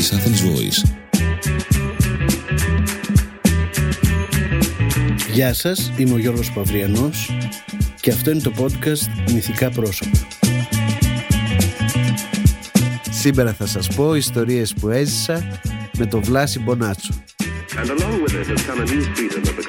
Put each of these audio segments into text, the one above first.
της Athens Voice. Γεια σας, είμαι ο Γιώργος Παυριανός και αυτό είναι το podcast Μυθικά Πρόσωπα. Σήμερα θα σας πω ιστορίες που έζησα με τον Βλάση Μπονάτσο. And along with it has come a new freedom of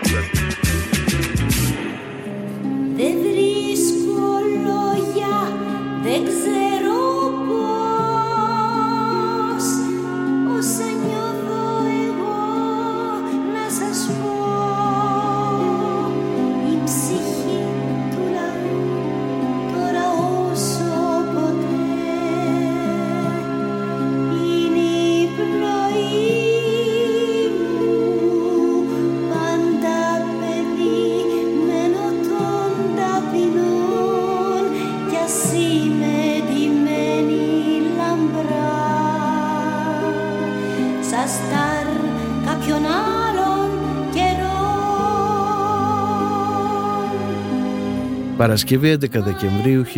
Παρασκευή 11 Δεκεμβρίου 1981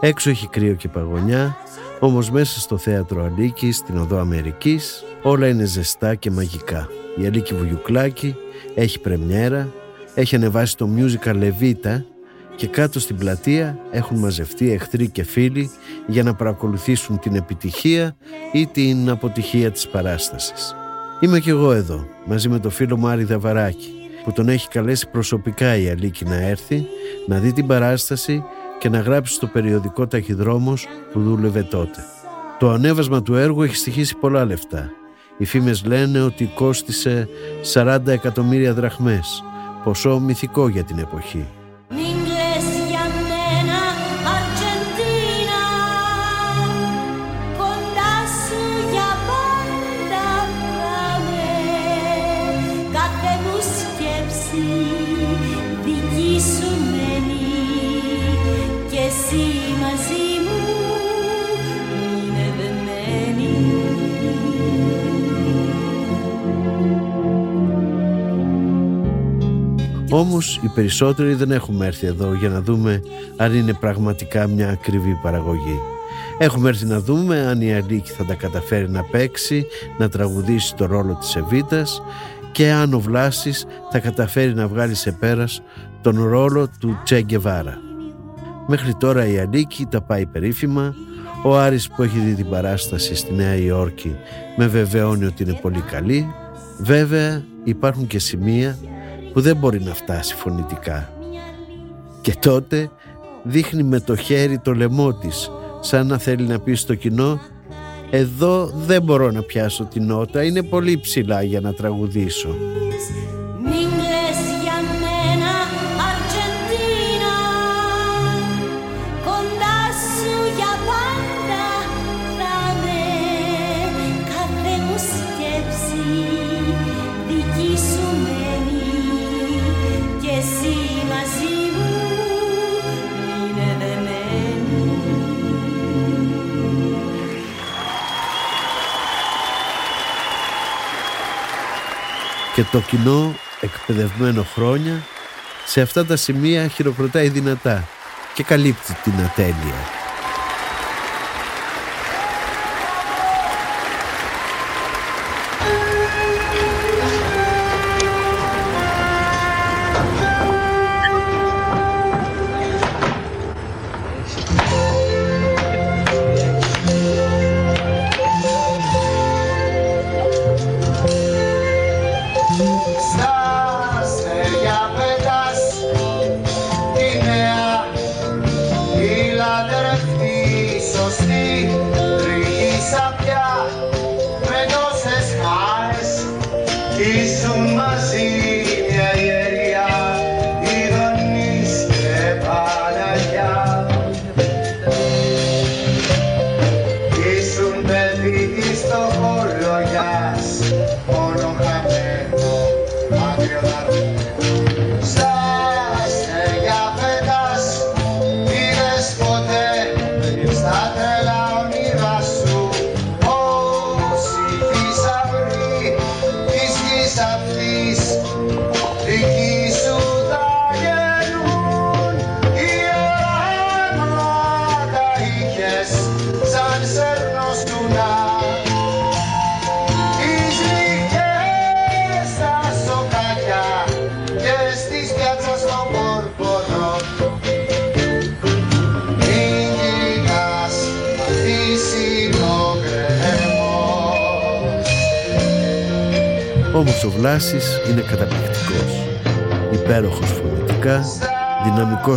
Έξω έχει κρύο και παγωνιά όμως μέσα στο θέατρο Αλίκη, στην οδό Αμερικής, όλα είναι ζεστά και μαγικά. Η Αλίκη Βουγιουκλάκη έχει πρεμιέρα, έχει ανεβάσει το musical Levita και κάτω στην πλατεία έχουν μαζευτεί εχθροί και φίλοι για να παρακολουθήσουν την επιτυχία ή την αποτυχία της παράστασης. Είμαι κι εγώ εδώ, μαζί με το φίλο μου Άρη Δαβαράκη, που τον έχει καλέσει προσωπικά η Αλίκη να έρθει, να δει την παράσταση και να γράψει στο περιοδικό Ταχυδρόμος που δούλευε τότε. Το ανέβασμα του έργου έχει στοιχήσει πολλά λεφτά. Οι φήμες λένε ότι κόστισε 40 εκατομμύρια δραχμές, ποσό μυθικό για την εποχή. Όμως οι περισσότεροι δεν έχουμε έρθει εδώ για να δούμε αν είναι πραγματικά μια ακριβή παραγωγή. Έχουμε έρθει να δούμε αν η Αλίκη θα τα καταφέρει να παίξει, να τραγουδήσει το ρόλο της Εβίτας και αν ο Βλάσης θα καταφέρει να βγάλει σε πέρας τον ρόλο του Τσε Γκεβάρα. Μέχρι τώρα η Αλίκη τα πάει περίφημα, ο Άρης που έχει δει την παράσταση στη Νέα Υόρκη με βεβαιώνει ότι είναι πολύ καλή. Βέβαια υπάρχουν και σημεία που δεν μπορεί να φτάσει φωνητικά. Και τότε δείχνει με το χέρι το λαιμό της σαν να θέλει να πει στο κοινό «Εδώ δεν μπορώ να πιάσω την νότα, είναι πολύ ψηλά για να τραγουδήσω». Και το κοινό εκπαιδευμένο χρόνια σε αυτά τα σημεία χειροκροτάει δυνατά και καλύπτει την ατέλεια.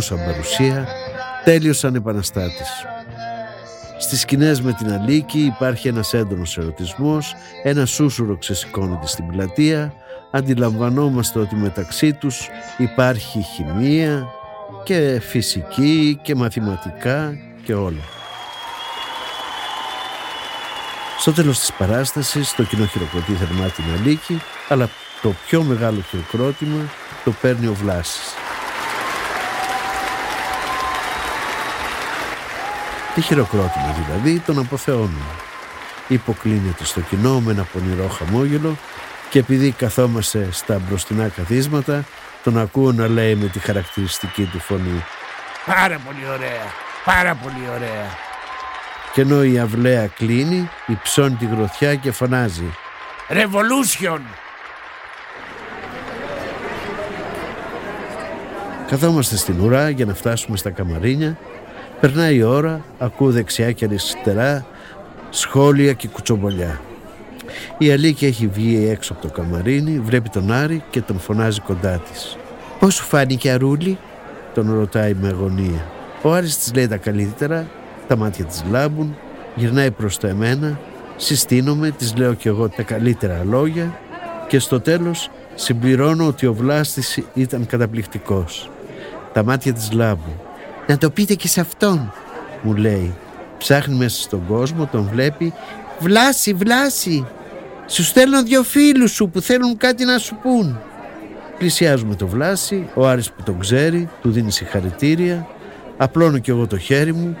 Σαν παρουσία, τέλειος σαν επαναστάτης. Στις σκηνές με την Αλίκη υπάρχει ένας έντονος ερωτισμός, ένα σούσουρο ξεσηκώνεται στην πλατεία, αντιλαμβανόμαστε ότι μεταξύ τους υπάρχει χημεία και φυσική και μαθηματικά και όλα. Στο τέλος της παράστασης το κοινό χειροκροτεί θερμά την Αλίκη αλλά το πιο μεγάλο χειροκρότημα το παίρνει ο Βλάσης. Τι χειροκρότημα δηλαδή τον αποθεώνουμε. Υποκλίνεται στο κοινό με ένα πονηρό χαμόγελο και επειδή καθόμαστε στα μπροστινά καθίσματα τον ακούω να λέει με τη χαρακτηριστική του φωνή Πάρα πολύ ωραία, πάρα πολύ ωραία. και ενώ η αυλαία κλείνει υψώνει τη γροθιά και φωνάζει Revolution. Καθόμαστε στην ουρά για να φτάσουμε στα καμαρίνια. Περνάει η ώρα, ακούω δεξιά και αριστερά σχόλια και κουτσομπολιά. Η Αλίκη έχει βγει έξω από το καμαρίνι, βλέπει τον Άρη και τον φωνάζει κοντά της. «Πώς σου φάνηκε Αρούλη» τον ρωτάει με αγωνία. Ο Άρης της λέει τα καλύτερα, τα μάτια της λάμπουν, γυρνάει προς το εμένα, συστήνομαι, της λέω κι εγώ τα καλύτερα λόγια και στο τέλος συμπληρώνω ότι ο Βλάστης ήταν καταπληκτικός. Τα μάτια της λάμπουν. «Να το πείτε και σε αυτόν», μου λέει. Ψάχνει μέσα στον κόσμο, τον βλέπει. «Βλάση, Βλάση, σου στέλνω δυο φίλους σου που θέλουν κάτι να σου πούν». Πλησιάζουμε το Βλάση, ο Άρης που τον ξέρει, του δίνει συγχαρητήρια. Απλώνω κι εγώ το χέρι μου.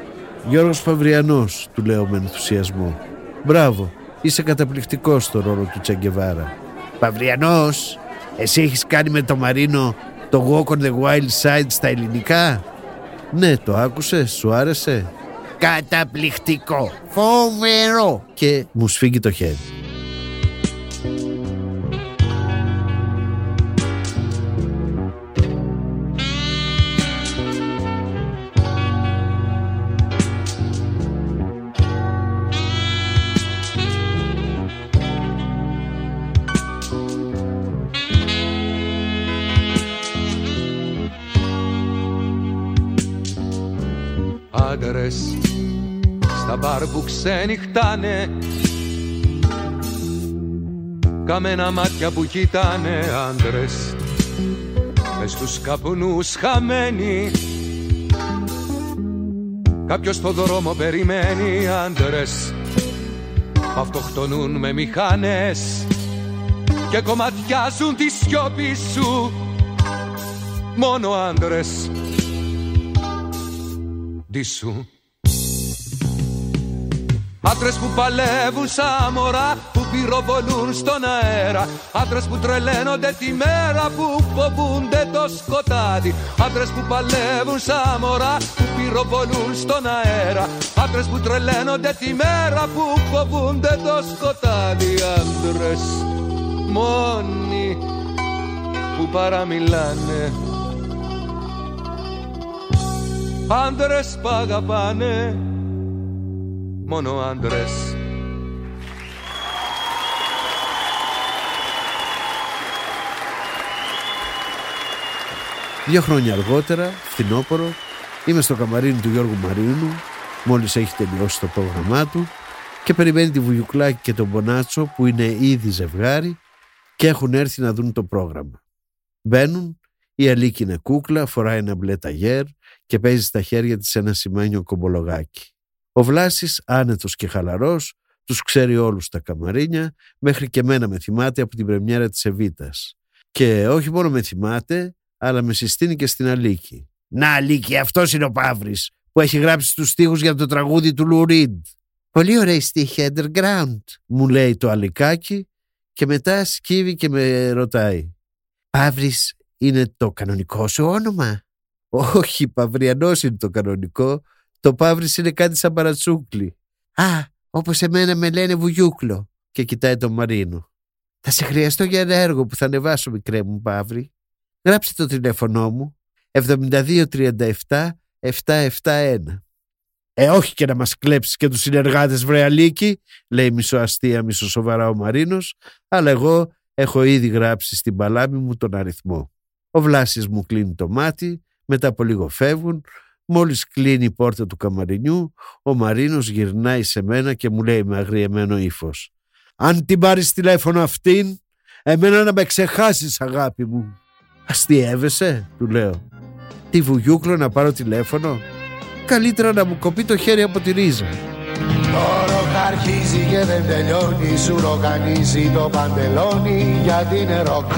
Γιώργος Φαβριανός, του λέω με ενθουσιασμό. Μπράβο, είσαι καταπληκτικός στο ρόλο του Τσεγκεβάρα. Παυριανός, εσύ έχεις κάνει με το Μαρίνο το Walk on the Wild Side στα ελληνικά; Ναι, το άκουσες, σου άρεσε. Καταπληκτικό, φοβερό. Και μου σφίγγει το χέρι. Άντρες στα μπαρ που ξενυχτάνε. Καμένα μάτια που κοιτάνε άντρες μες στους καπνούς χαμένοι. Κάποιος στο δρόμο περιμένει άντρες που αυτοκτονούν με μηχάνες και κομματιάζουν τη σιώπη σου μόνο άντρες. Σου Άντρες που παλεύουν σαν μωρά που πυροβολούν στον αέρα. Άντρες που τρελαίνονται τη μέρα που φοβούνται το σκοτάδι. Άντρες που παλεύουν σαν μωρά που πυροβολούν στον αέρα. Άντρες που τρελαίνονται τη μέρα που φοβούνται το σκοτάδι. Άντρες μόνοι που παραμιλάνε. Άντρες που αγαπάνε Μόνο άντρες Δύο χρόνια αργότερα, φθινόπωρο, είμαι στο καμαρίνι του Γιώργου Μαρίνου, μόλις έχει τελειώσει το πρόγραμμά του και περιμένει τη Βουγιουκλάκη και τον Μπονάτσο που είναι ήδη ζευγάρι και έχουν έρθει να δουν το πρόγραμμα. Μπαίνουν, η Αλίκη είναι κούκλα, φοράει ένα μπλε ταγέρ και παίζει στα χέρια της ένα σημαίνιο κομπολογάκι. Ο Βλάσης, άνετος και χαλαρός, τους ξέρει όλους τα καμαρίνια, μέχρι και μένα με θυμάται από την πρεμιέρα της Εβίτας. Και όχι μόνο με θυμάται, αλλά με συστήνει και στην Αλίκη. «Να Αλίκη, αυτός είναι ο Παύρης, που έχει γράψει τους στίχους για το τραγούδι του Λουρίντ». «Πολύ ωραία στίχη, underground», μου λέει το Αλικάκι και μετά σκύβει και με ρωτάει. «Παύρης είναι το κανονικό σου όνομα» Όχι, Παυριανός είναι το κανονικό. Το Παύρης είναι κάτι σαν παρατσούκλι. Α, όπως εμένα με λένε Βουγιούκλο. Και κοιτάει τον Μαρίνο. Θα σε χρειαστώ για ένα έργο που θα ανεβάσω, μικρέ μου Παύρη. Γράψτε το τηλέφωνό μου. 7237 771. Ε, όχι και να μας κλέψεις και τους συνεργάτες βρε Αλίκη, λέει μισοαστία, μισοσοβαρά ο Μαρίνος, αλλά εγώ Έχω ήδη γράψει στην παλάμη μου τον αριθμό. Ο Βλάσης μου κλείνει το μάτι, μετά από λίγο φεύγουν. Μόλις κλείνει η πόρτα του καμαρινιού, ο Μαρίνος γυρνάει σε μένα και μου λέει με αγριεμένο ύφος. «Αν την πάρεις τηλέφωνο αυτήν, εμένα να με ξεχάσεις αγάπη μου». «Αστιεύεσαι» του λέω. «Τη βουγιούκλο να πάρω τηλέφωνο» καλύτερα να μου κοπεί το χέρι από τη ρίζα. Το ροκ αρχίζει και δεν τελειώνει Σου ροκανίζει το παντελόνι γιατί είναι ροκ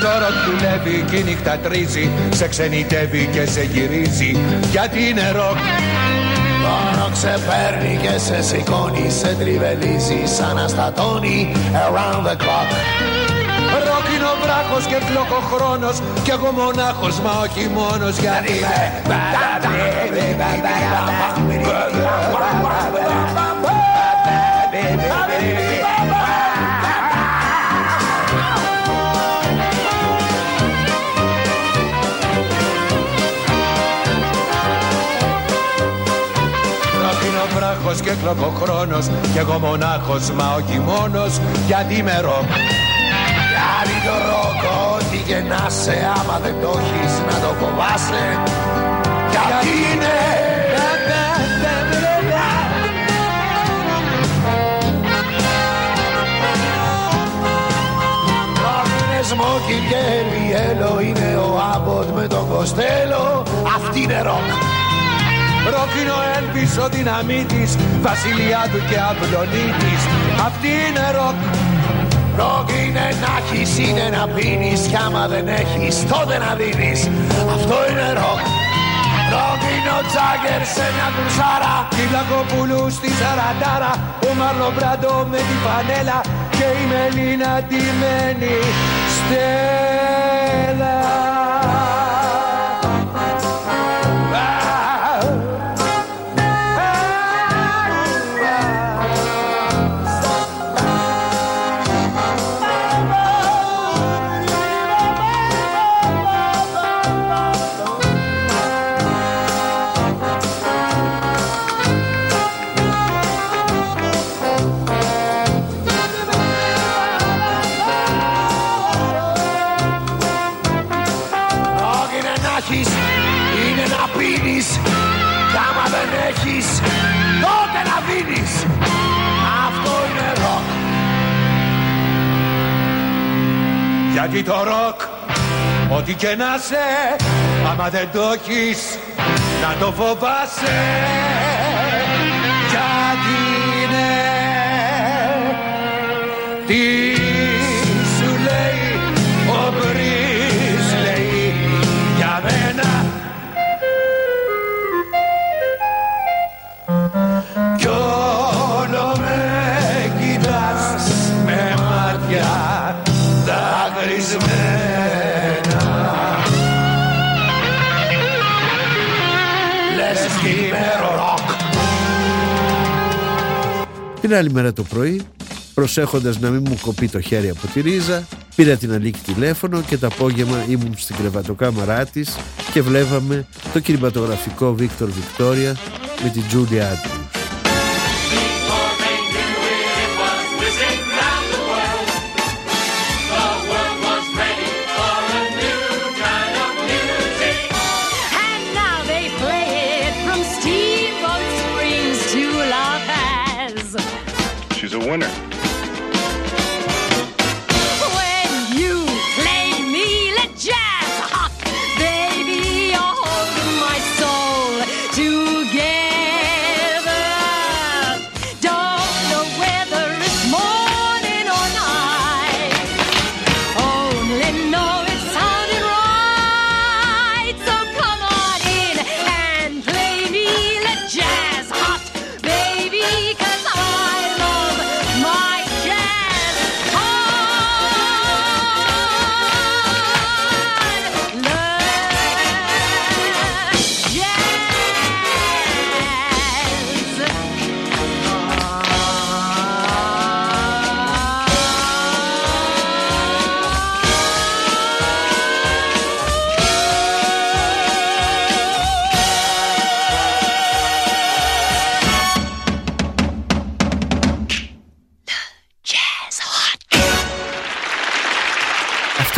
Το ροκ δουλεύει και η νύχτα τρίζει Σε ξενιτεύει και σε γυρίζει γιατί είναι ροκ Το ροκ σε παίρνει και σε σηκώνει Σε τριβελίζει σε αναστατώνει Around the clock Ροκ είναι ο βράχος και χρόνος Κι εγώ μονάχος μα όχι μόνος γιατί είμαι βράχος και χρόνος Κι εγώ μονάχος μα όχι μόνος γιατί είμαι ροκ. Κάνει το ροκ ό,τι και να σε άμα δεν το έχεις να το φοβάσαι. Γιατί είναι; Σμόκιν και ελβιέλα είναι ο Άμποτ με τον Κοστέλο. Αυτή είναι ροκ Ροκ είναι ο Έλβης ο δυναμίτης Βασιλειάδου και Αυλονίτης Αυτή είναι ροκ. Ροκ είναι να έχεις, είναι να πίνεις Κι άμα δεν έχεις τότε να δίνεις. Αυτό είναι ροκ. Ροκ είναι ο Τζάγκερ σε μια κουρσάρα Τη Λακοπούλου στη Σαραντάρα Ο Μάρλο Μπράντο με τη φανέλα Και η Μελίνα μένη Στέλλα Γιατί το ροκ, ό,τι και να σε, άμα δεν το έχεις, να το φοβάσαι. Γιατί είναι, τι Την άλλη μέρα το πρωί, προσέχοντας να μην μου κοπεί το χέρι από τη ρίζα, πήρα την Αλίκη τηλέφωνο και το απόγευμα ήμουν στην κρεβατοκάμαρά της και βλέπαμε το κινηματογραφικό Βίκτορ Βικτόρια με την Τζούλια Άντρου. Winner.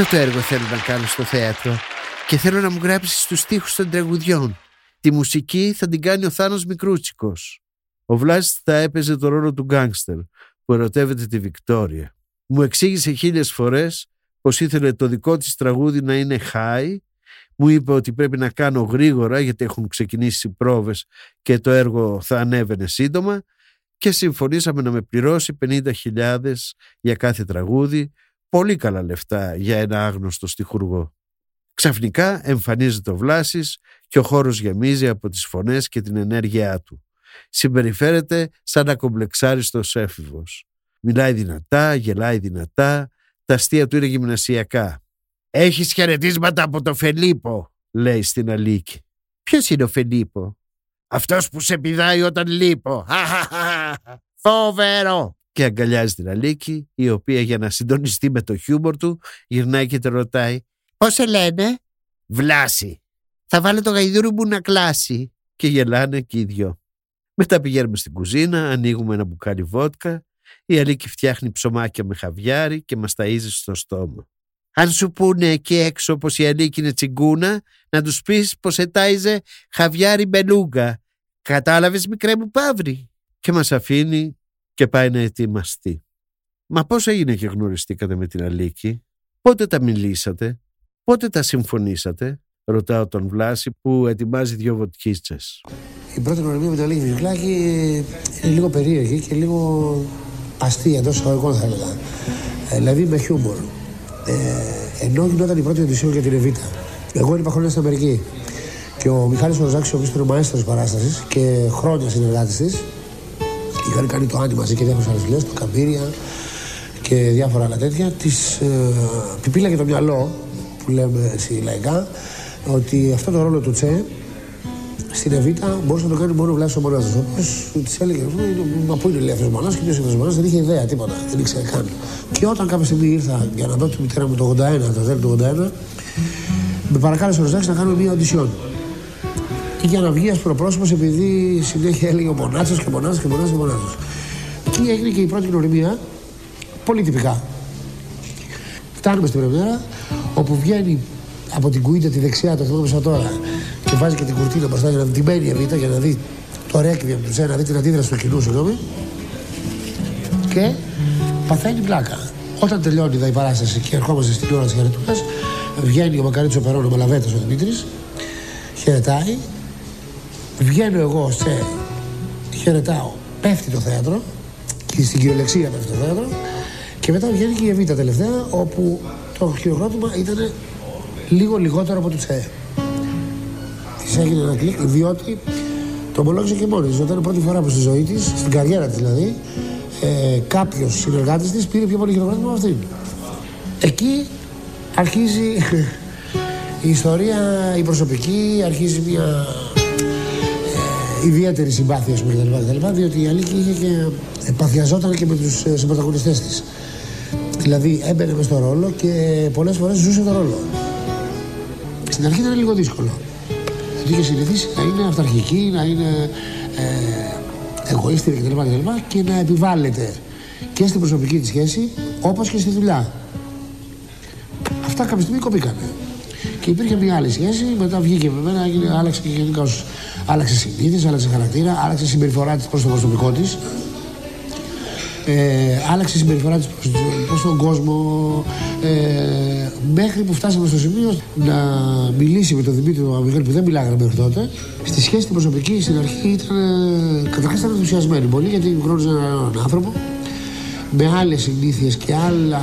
Αυτό το έργο θέλω να κάνω στο θέατρο και θέλω να μου γράψεις τους στίχους των τραγουδιών. Τη μουσική θα την κάνει ο Θάνος Μικρούτσικος. Ο Βλάσης θα έπαιζε το ρόλο του γκάνγκστερ που ερωτεύεται τη Βικτόρια. Μου εξήγησε χίλιες φορές πως ήθελε το δικό της τραγούδι να είναι high. Μου είπε ότι πρέπει να κάνω γρήγορα γιατί έχουν ξεκινήσει οι πρόβες και το έργο θα ανέβαινε σύντομα και συμφωνήσαμε να με πληρώσει 50.000 για κάθε τραγούδι, πολύ καλά λεφτά για ένα άγνωστο στιχουργό. Ξαφνικά εμφανίζεται ο Βλάσης και ο χώρος γεμίζει από τις φωνές και την ενέργειά του. Συμπεριφέρεται σαν ακομπλεξάριστος έφηβος. Μιλάει δυνατά, γελάει δυνατά, τα αστεία του είναι γυμνασιακά. «Έχεις χαιρετίσματα από το Φελίπο», λέει στην Αλίκη. «Ποιος είναι ο Φελίπο» «Αυτός που σε πηδάει όταν λείπω». «Φοβερό» και αγκαλιάζει την Αλίκη, η οποία για να συντονιστεί με το χιούμορ του γυρνάει και την ρωτάει «Πώς σε λένε» «Βλάση». «Θα βάλω το γαϊδούρι μου να κλάσει» και γελάνε και οι δυο. Μετά πηγαίνουμε στην κουζίνα, ανοίγουμε ένα μπουκάλι βότκα, η Αλίκη φτιάχνει ψωμάκια με χαβιάρι και μας ταΐζει στο στόμα. Αν σου πούνε εκεί έξω πως η Αλίκη είναι τσιγκούνα, να τους πεις πως ετάιζε χαβιάρι μπελούγκα. Κατάλαβες μικρέ μου παύρη; Και μας αφήνει και πάει να ετοιμαστεί. Μα πώς έγινε και γνωριστήκατε με την Αλίκη, πότε τα μιλήσατε, πότε τα συμφωνήσατε, ρωτάω τον Βλάση που ετοιμάζει δυο βοτκίτσες. Η πρώτη γνωριμία με την Αλίκη Βιβλάκη είναι λίγο περίεργη και λίγο αστεία εντό εισαγωγικών θα έλεγα. Ε, δηλαδή με χιούμορ. Ε, ενώ γινόταν η πρώτη οδησία για την Εβίτα. Εγώ είπα χρόνια στην Αμερική. Και ο Μιχάλης Ροζάκης, ο οποίος ήταν ο μαέστρος παράστασης και χρόνια συνεργάτης της, είχαν κάνει το άνοιγμα μαζί και διάφορες άλλες δουλειές, το Καμπύρια και διάφορα άλλα τέτοια, της ε, πιπίλα το μυαλό, που λέμε έτσι λαϊκά, ότι αυτό το ρόλο του Τσε στην Εβίτα μπορούσε να το κάνει μόνο ο Βλάσος Μονάδο. Όπω της έλεγε, Μα πού είναι ελεύθερο Μονάδο και ποιος είναι Μονάδο, δεν είχε ιδέα τίποτα, δεν ήξερε καν. Και όταν κάποια στιγμή ήρθα για να δω τη μητέρα μου το 81, το τέλο του 81, με παρακάλεσε ο Ροζάκης να κάνουμε μια οντισιόν. Και για να βγει ασπροπρόσωπο επειδή συνέχεια έλεγε ο Μονάτσο και Μονάτσο και Μονάτσο και Μονάτσο. Και έγινε και η πρώτη γνωριμία, πολύ τυπικά. Φτάνουμε στην Πρεμιέρα, όπου βγαίνει από την κουίτα τη δεξιά, το θυμάμαι σαν τώρα, και βάζει και την κουρτίνα μπροστά για να την μένει η για να δει το ρέκβιεμ του να δει την αντίδραση του κοινού, συγγνώμη. Και παθαίνει πλάκα. Όταν τελειώνει η παράσταση και ερχόμαστε στην ώρα της χαριτούρα, βγαίνει ο Μακαρίτσος Περόνο ο Μαλαβέτας ο Δημήτρης, χαιρετάει. Βγαίνω εγώ σε. Χαιρετάω. Πέφτει το θέατρο και στην κυριολεξία πέφτει το θέατρο. Και μετά βγαίνει και η Εβίτα τελευταία, όπου το χειροκρότημα ήταν λίγο λιγότερο από το Τσέ. Της έγινε ένα κλικ, διότι το ομολόγησε και μόνη της. Όταν είναι πρώτη φορά που στη ζωή της, στην καριέρα της δηλαδή, ε, κάποιος συνεργάτης της πήρε πιο πολύ χειροκρότημα από αυτήν. Εκεί αρχίζει η ιστορία, η προσωπική, αρχίζει μια ε, ιδιαίτερη συμπάθεια με κτλ. Διότι η Αλίκη είχε και παθιαζόταν και με τους ε, συμπροταγωνιστέ της. Δηλαδή έμπαινε μες στο ρόλο και πολλές φορές ζούσε το ρόλο. Στην αρχή ήταν λίγο δύσκολο. Γιατί είχε συνηθίσει να είναι αυταρχική, να είναι ε, εγωίστρια κτλ, κτλ. και να επιβάλλεται και στην προσωπική της σχέση όπως και στη δουλειά. Αυτά κάποια στιγμή κοπήκανε. Και υπήρχε μια άλλη σχέση, μετά βγήκε με μένα, έγινε, άλλαξε και γενικά άλλαξε συνείδηση, άλλαξε χαρακτήρα, άλλαξε συμπεριφορά της προς το προσωπικό της ε, άλλαξε η συμπεριφορά της προς τον κόσμο ε, μέχρι που φτάσαμε στο σημείο να μιλήσει με τον Δημήτρη τον Αμιγέλ που δεν μιλάγανε μέχρι τότε στη σχέση την προσωπική στην αρχή ήταν ε, καταρχάς ήταν ενθουσιασμένη πολύ γιατί γνώριζε έναν άνθρωπο με άλλες συνήθειες και άλλα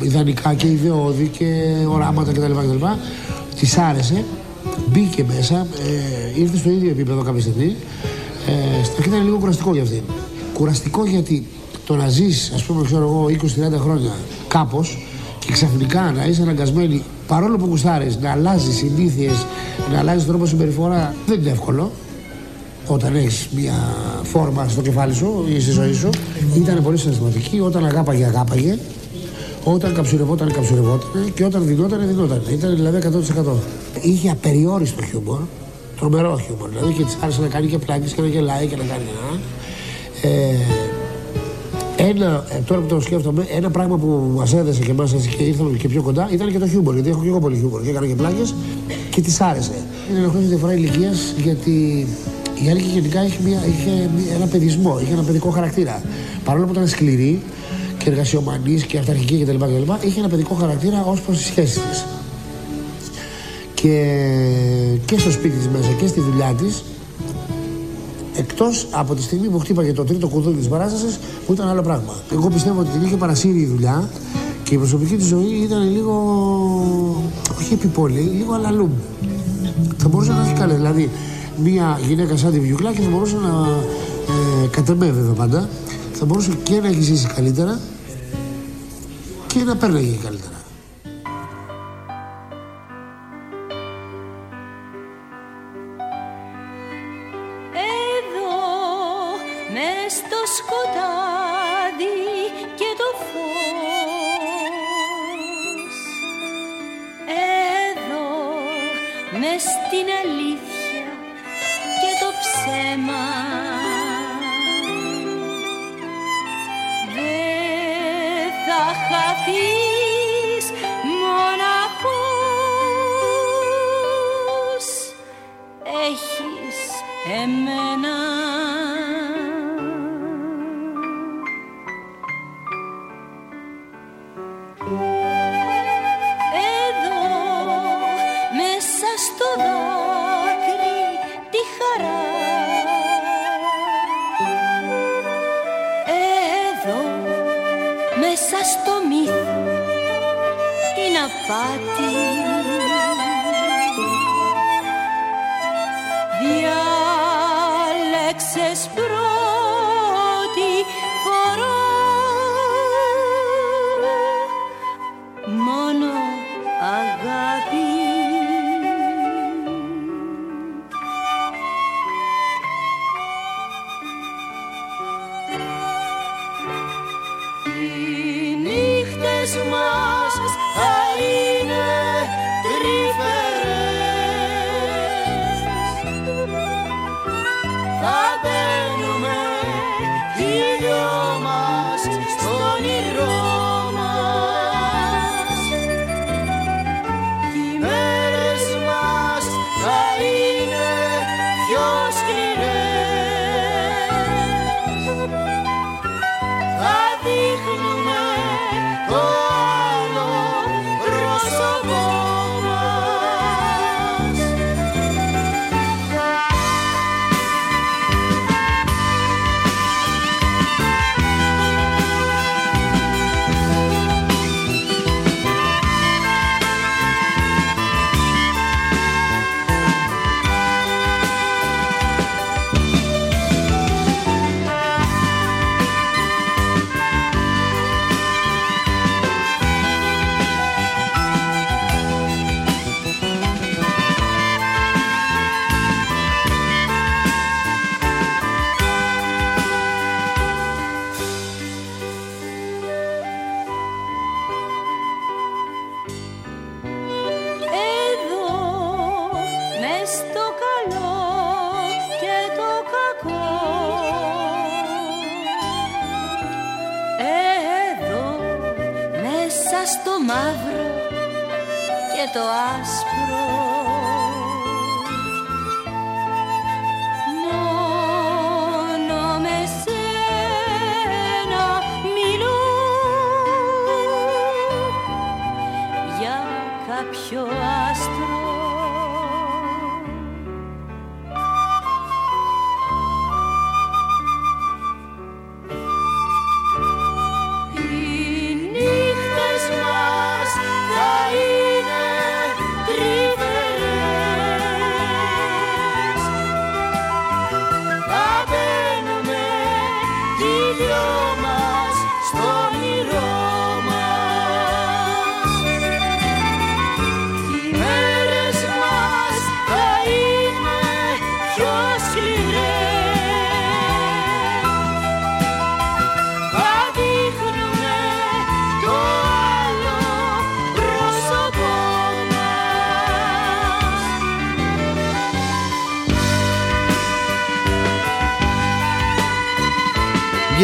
ιδανικά και ιδεώδη και οράματα κτλ. κτλ. Της άρεσε, μπήκε μέσα, ε, ήρθε στο ίδιο επίπεδο κάποια στιγμή. Ε, στην αρχή ήταν λίγο κουραστικό για αυτή. Κουραστικό γιατί το να ζεις, ας πούμε, ξέρω εγώ, 20-30 χρόνια κάπως και ξαφνικά να είσαι αναγκασμένη, παρόλο που γουστάρεις, να αλλάζεις συνήθειες, να αλλάζεις τρόπο συμπεριφορά, δεν είναι εύκολο. Όταν έχεις μια φόρμα στο κεφάλι σου ή στη ζωή σου, ήταν πολύ συναισθηματική. Όταν αγάπαγε, αγάπαγε. Όταν καψουρευόταν, καψουρευόταν. Και όταν δινόταν, δινόταν. Ήταν δηλαδή 100%. Είχε απεριόριστο χιούμορ. Τρομερό χιούμορ. Δηλαδή και της άρεσε να κάνει και πλάκες και να γελάει και να κάνει. Ε, ένα, ε, τώρα που το σκέφτομαι, ένα πράγμα που μας έδεσε και εμάς και ήρθαμε και πιο κοντά ήταν και το χιούμορ. Γιατί έχω και εγώ πολύ χιούμορ και έκανα και πλάκες και της άρεσε. Είναι ένα χρόνο διαφορά ηλικίας γιατί η Άλκη γενικά είχε, μια, είχε μια- ένα παιδισμό, είχε ένα παιδικό χαρακτήρα. Παρόλο που ήταν σκληρή και εργασιομανής και αυταρχική κτλ. κτλ είχε ένα παιδικό χαρακτήρα ως προς τις σχέσεις της. Και, και στο σπίτι της μέσα και στη δουλειά της Εκτός από τη στιγμή που χτύπαγε το τρίτο κουδούνι της παράστασης, που ήταν άλλο πράγμα. Εγώ πιστεύω ότι την είχε παρασύρει η δουλειά και η προσωπική της ζωή ήταν λίγο. όχι επιπόλαιη, λίγο αλαλούμ. Θα μπορούσε να έχει καλές. Δηλαδή, μια γυναίκα σαν τη Βιουκλάκη θα μπορούσε να. Ε, κατ' εμέ βέβαια πάντα, θα μπορούσε και να έχει ζήσει καλύτερα και να παίρναγε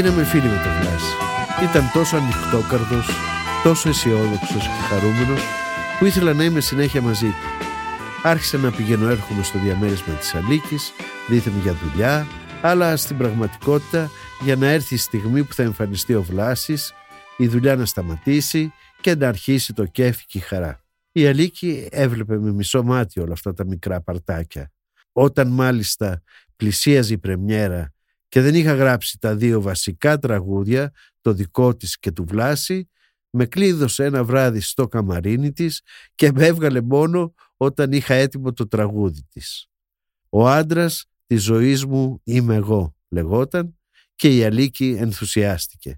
Γίναμε φίλοι με τον Βλάση. Ήταν τόσο ανοιχτόκαρδος, τόσο αισιόδοξος και χαρούμενος που ήθελα να είμαι συνέχεια μαζί του. Άρχισα να πηγαίνω έρχομαι στο διαμέρισμα της Αλίκης, δίθεν για δουλειά, αλλά στην πραγματικότητα για να έρθει η στιγμή που θα εμφανιστεί ο Βλάσης, η δουλειά να σταματήσει και να αρχίσει το κέφι και η χαρά. Η Αλίκη έβλεπε με μισό μάτι όλα αυτά τα μικρά παρτάκια. Όταν μάλιστα πλησίαζε η πρεμιέρα και δεν είχα γράψει τα δύο βασικά τραγούδια, το δικό της και του Βλάση, με κλείδωσε ένα βράδυ στο καμαρίνι της και με έβγαλε μόνο όταν είχα έτοιμο το τραγούδι της. Ο άντρας της ζωής μου είμαι εγώ, λεγόταν και η Αλίκη ενθουσιάστηκε.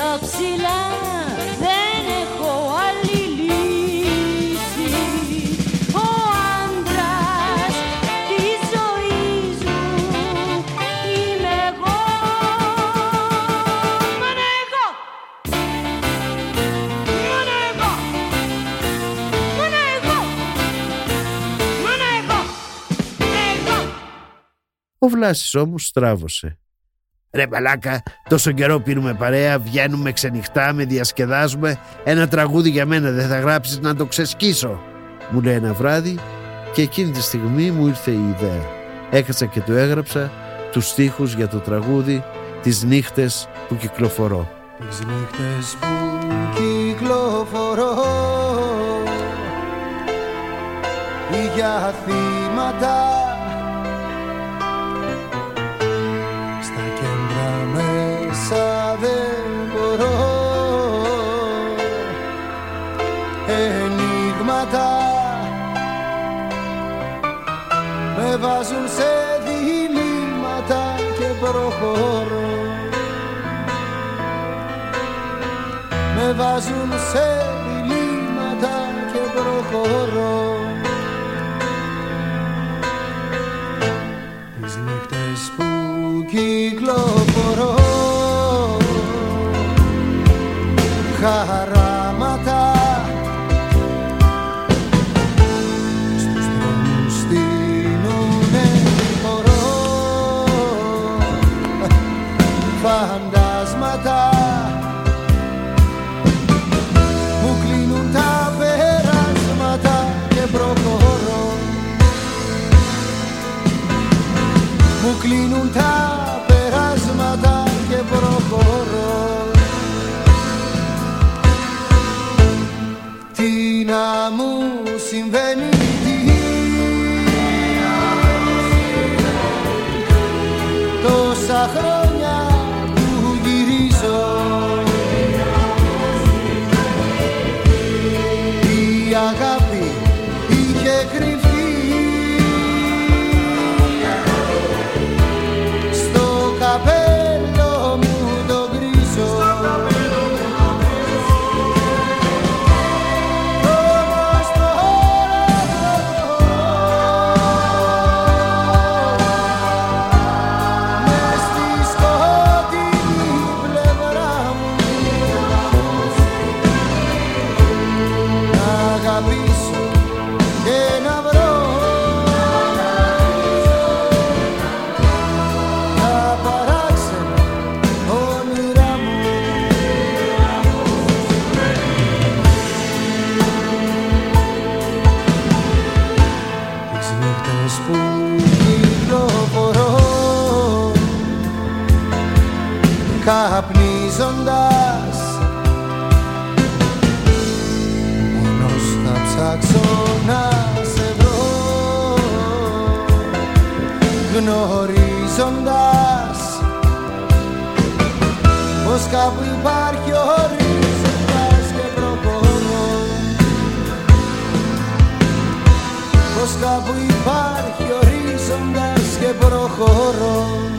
Εδώ ψηλά Δεν έχω άλλη λύση. Ο άντρας της ζωής μου Είμαι εγώ. Μόνο εγώ. Μόνο εγώ. Μόνο εγώ. Μόνο εγώ. Εγώ. Ο Βλάσης όμως στράβωσε. Ρε μαλάκα, τόσο καιρό πίνουμε παρέα, βγαίνουμε ξενυχτάμε, διασκεδάζουμε. Ένα τραγούδι για μένα δεν θα γράψεις να το ξεσκίσω. Μου λέει ένα βράδυ και εκείνη τη στιγμή μου ήρθε η ιδέα. Έκατσα και του έγραψα τους στίχους για το τραγούδι «Τις νύχτες που κυκλοφορώ». Τις νύχτες που κυκλοφορώ για θύματα δεν μπορώ ενίγματα με βάζουν σε διλήμματα και προχωρώ. Με βάζουν σε διλήμματα και προχωρώ χαράματα. Στους δρόμους στείνουνε χορό. Φαντάσματα. Μου κλείνουν τα περάσματα και προχωρώ. Μου κλείνουν τα μου συμβαίνει Γνωρίζοντας Πως κάπου υπάρχει ορίζοντας και προχωρώ Πως κάπου υπάρχει ορίζοντας προχωρώ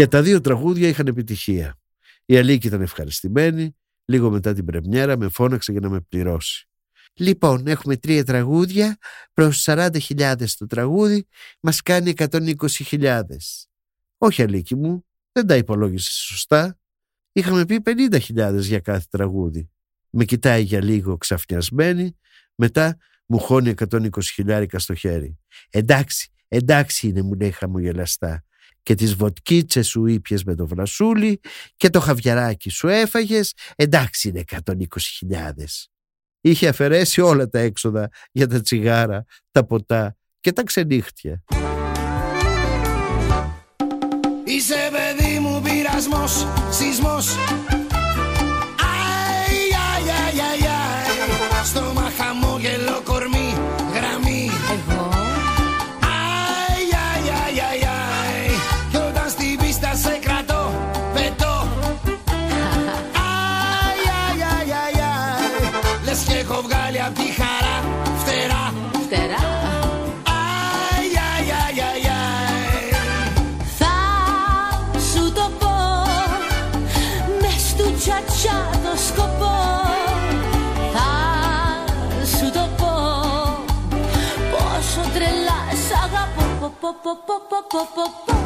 Και τα δύο τραγούδια είχαν επιτυχία. Η Αλίκη ήταν ευχαριστημένη, λίγο μετά την πρεμιέρα με φώναξε για να με πληρώσει. Λοιπόν, έχουμε τρία τραγούδια, προς 40.000 το τραγούδι, μας κάνει 120.000. Όχι Αλίκη μου, δεν τα υπολόγισες σωστά. Είχαμε πει 50.000 για κάθε τραγούδι. Με κοιτάει για λίγο ξαφνιασμένη, μετά μου χώνει 120 χιλιάρικα στο χέρι. Εντάξει, εντάξει είναι, μου λέει χαμογελαστά. Και τις βοτκίτσες σου ήπιες με το βρασούλι και το χαβιαράκι σου έφαγες, εντάξει είναι 120.000. Είχε αφαιρέσει όλα τα έξοδα για τα τσιγάρα, τα ποτά και τα ξενύχτια. Είσαι παιδί μου πειρασμός, σεισμός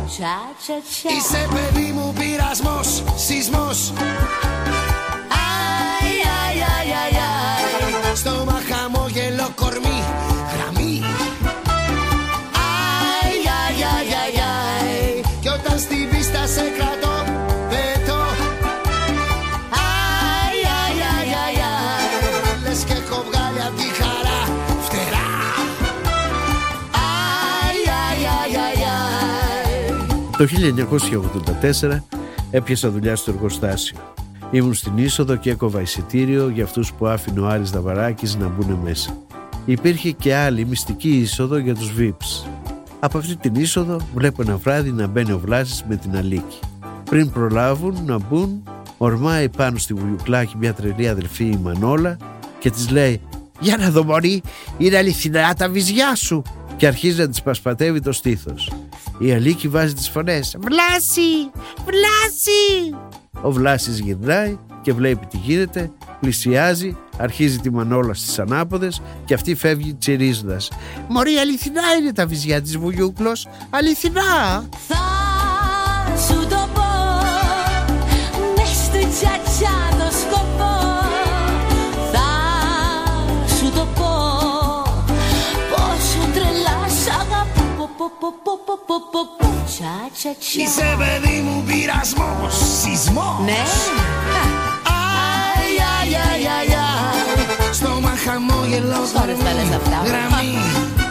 τσα. Είσαι παιδί μου πειρασμός, σεισμός Αι, αι, αι, αι, αι. Στόμα χαμόγελο κορμί, Το 1984 έπιασα δουλειά στο εργοστάσιο. Ήμουν στην είσοδο και έκοβα εισιτήριο για αυτούς που άφηνε ο Άρης Δαβαράκης να μπουν μέσα. Υπήρχε και άλλη μυστική είσοδο για τους VIPs. Από αυτή την είσοδο βλέπω ένα βράδυ να μπαίνει ο Βλάσης με την Αλίκη. Πριν προλάβουν να μπουν, ορμάει πάνω στη βουλιουκλάκη μια τρελή αδελφή η Μανόλα και της λέει Για να δω μωρή, είναι αληθινά τα βυζιά σου. και αρχίζει να της πασπατεύει το στήθος. Η Αλίκη βάζει τις φωνές Βλάση, βλάση. Ο Βλάσης γυρνάει και βλέπει τι γίνεται, πλησιάζει, αρχίζει τη μανόλα στις ανάποδες και αυτή φεύγει τσιρίζοντας. Μωρή αληθινά είναι τα βυζιά της Βουγιούκλος, αληθινά. Θα σου το πο. Τσα, τσα, τσα. Είσαι παιδί μου πειρασμός, σεισμός Ναι Αι, αι, αι, αι, αι. Στόμα χαμόγελο Ώρες τα λες αυτά. γραμμή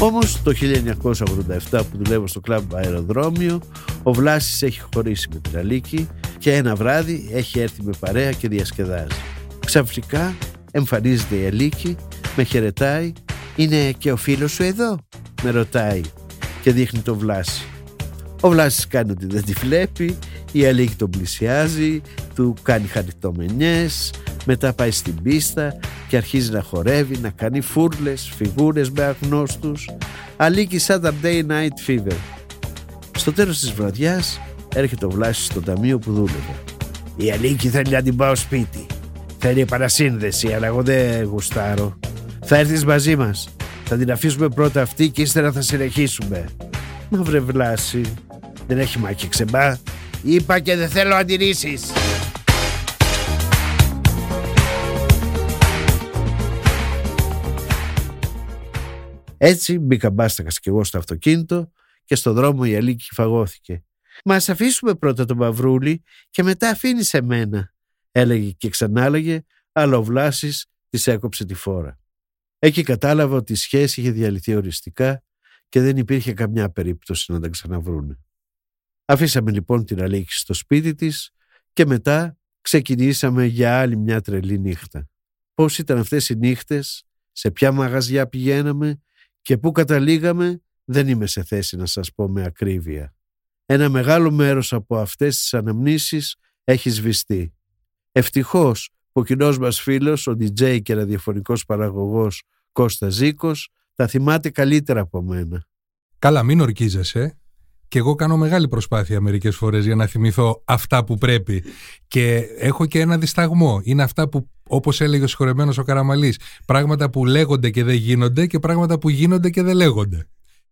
Όμως το 1987 που δουλεύω στο κλαμπ αεροδρόμιο ο Βλάσης έχει χωρίσει με την Αλίκη και ένα βράδυ έχει έρθει με παρέα και διασκεδάζει. Ξαφνικά εμφανίζεται η Αλίκη, με χαιρετάει «Είναι και ο φίλος σου εδώ» με ρωτάει και δείχνει το Βλάση. Ο Βλάσης κάνει ότι δεν τη βλέπει, η Αλίκη τον πλησιάζει, του κάνει χαριτομενιές, μετά πάει στην πίστα και αρχίζει να χορεύει, να κάνει φούρλες, φιγούρες με αγνώστους. Αλίκη Saturday Night Fever. Στο τέλος της βραδιάς έρχεται ο Βλάσης στο ταμείο που δούλευε. Η Αλίκη θέλει να την πάω σπίτι. Θέλει επανασύνδεση, αλλά εγώ δεν γουστάρω. Θα έρθεις μαζί μας. Θα την αφήσουμε πρώτα αυτή και ύστερα θα συνεχίσουμε. Μα βρε Βλάση, δεν έχει μάχη ξεμπά. Είπα και δεν θέλω αντιρρήσεις. Έτσι μπήκα μπάστακας και εγώ στο αυτοκίνητο και στο δρόμο η Αλίκη φαγώθηκε. Μας ας αφήσουμε πρώτα τον Μαυρούλη και μετά αφήνει εμένα, έλεγε και ξανάλεγε, αλλά ο Βλάσης της έκοψε τη φόρα. Εκεί κατάλαβα ότι η σχέση είχε διαλυθεί οριστικά και δεν υπήρχε καμιά περίπτωση να τα ξαναβρούνε. Αφήσαμε λοιπόν την Αλίκη στο σπίτι της και μετά ξεκινήσαμε για άλλη μια τρελή νύχτα. Πώς ήταν αυτές οι νύχτες, σε ποια μαγαζιά πηγαίναμε και πού καταλήγαμε δεν είμαι σε θέση να σας πω με ακρίβεια. Ένα μεγάλο μέρος από αυτές τις αναμνήσεις έχει σβηστεί. Ευτυχώς που ο κοινός μας φίλος, ο DJ και ραδιοφωνικός παραγωγός Κώστας Ζήκος, τα θυμάται καλύτερα από μένα. Καλά, μην ορκίζεσαι. Και εγώ κάνω μεγάλη προσπάθεια μερικές φορές για να θυμηθώ αυτά που πρέπει. Και έχω και ένα δισταγμό. Είναι αυτά που, όπως έλεγε ο συγχωρεμένος ο Καραμαλής, πράγματα που λέγονται και δεν γίνονται και πράγματα που γίνονται και δεν λέγονται.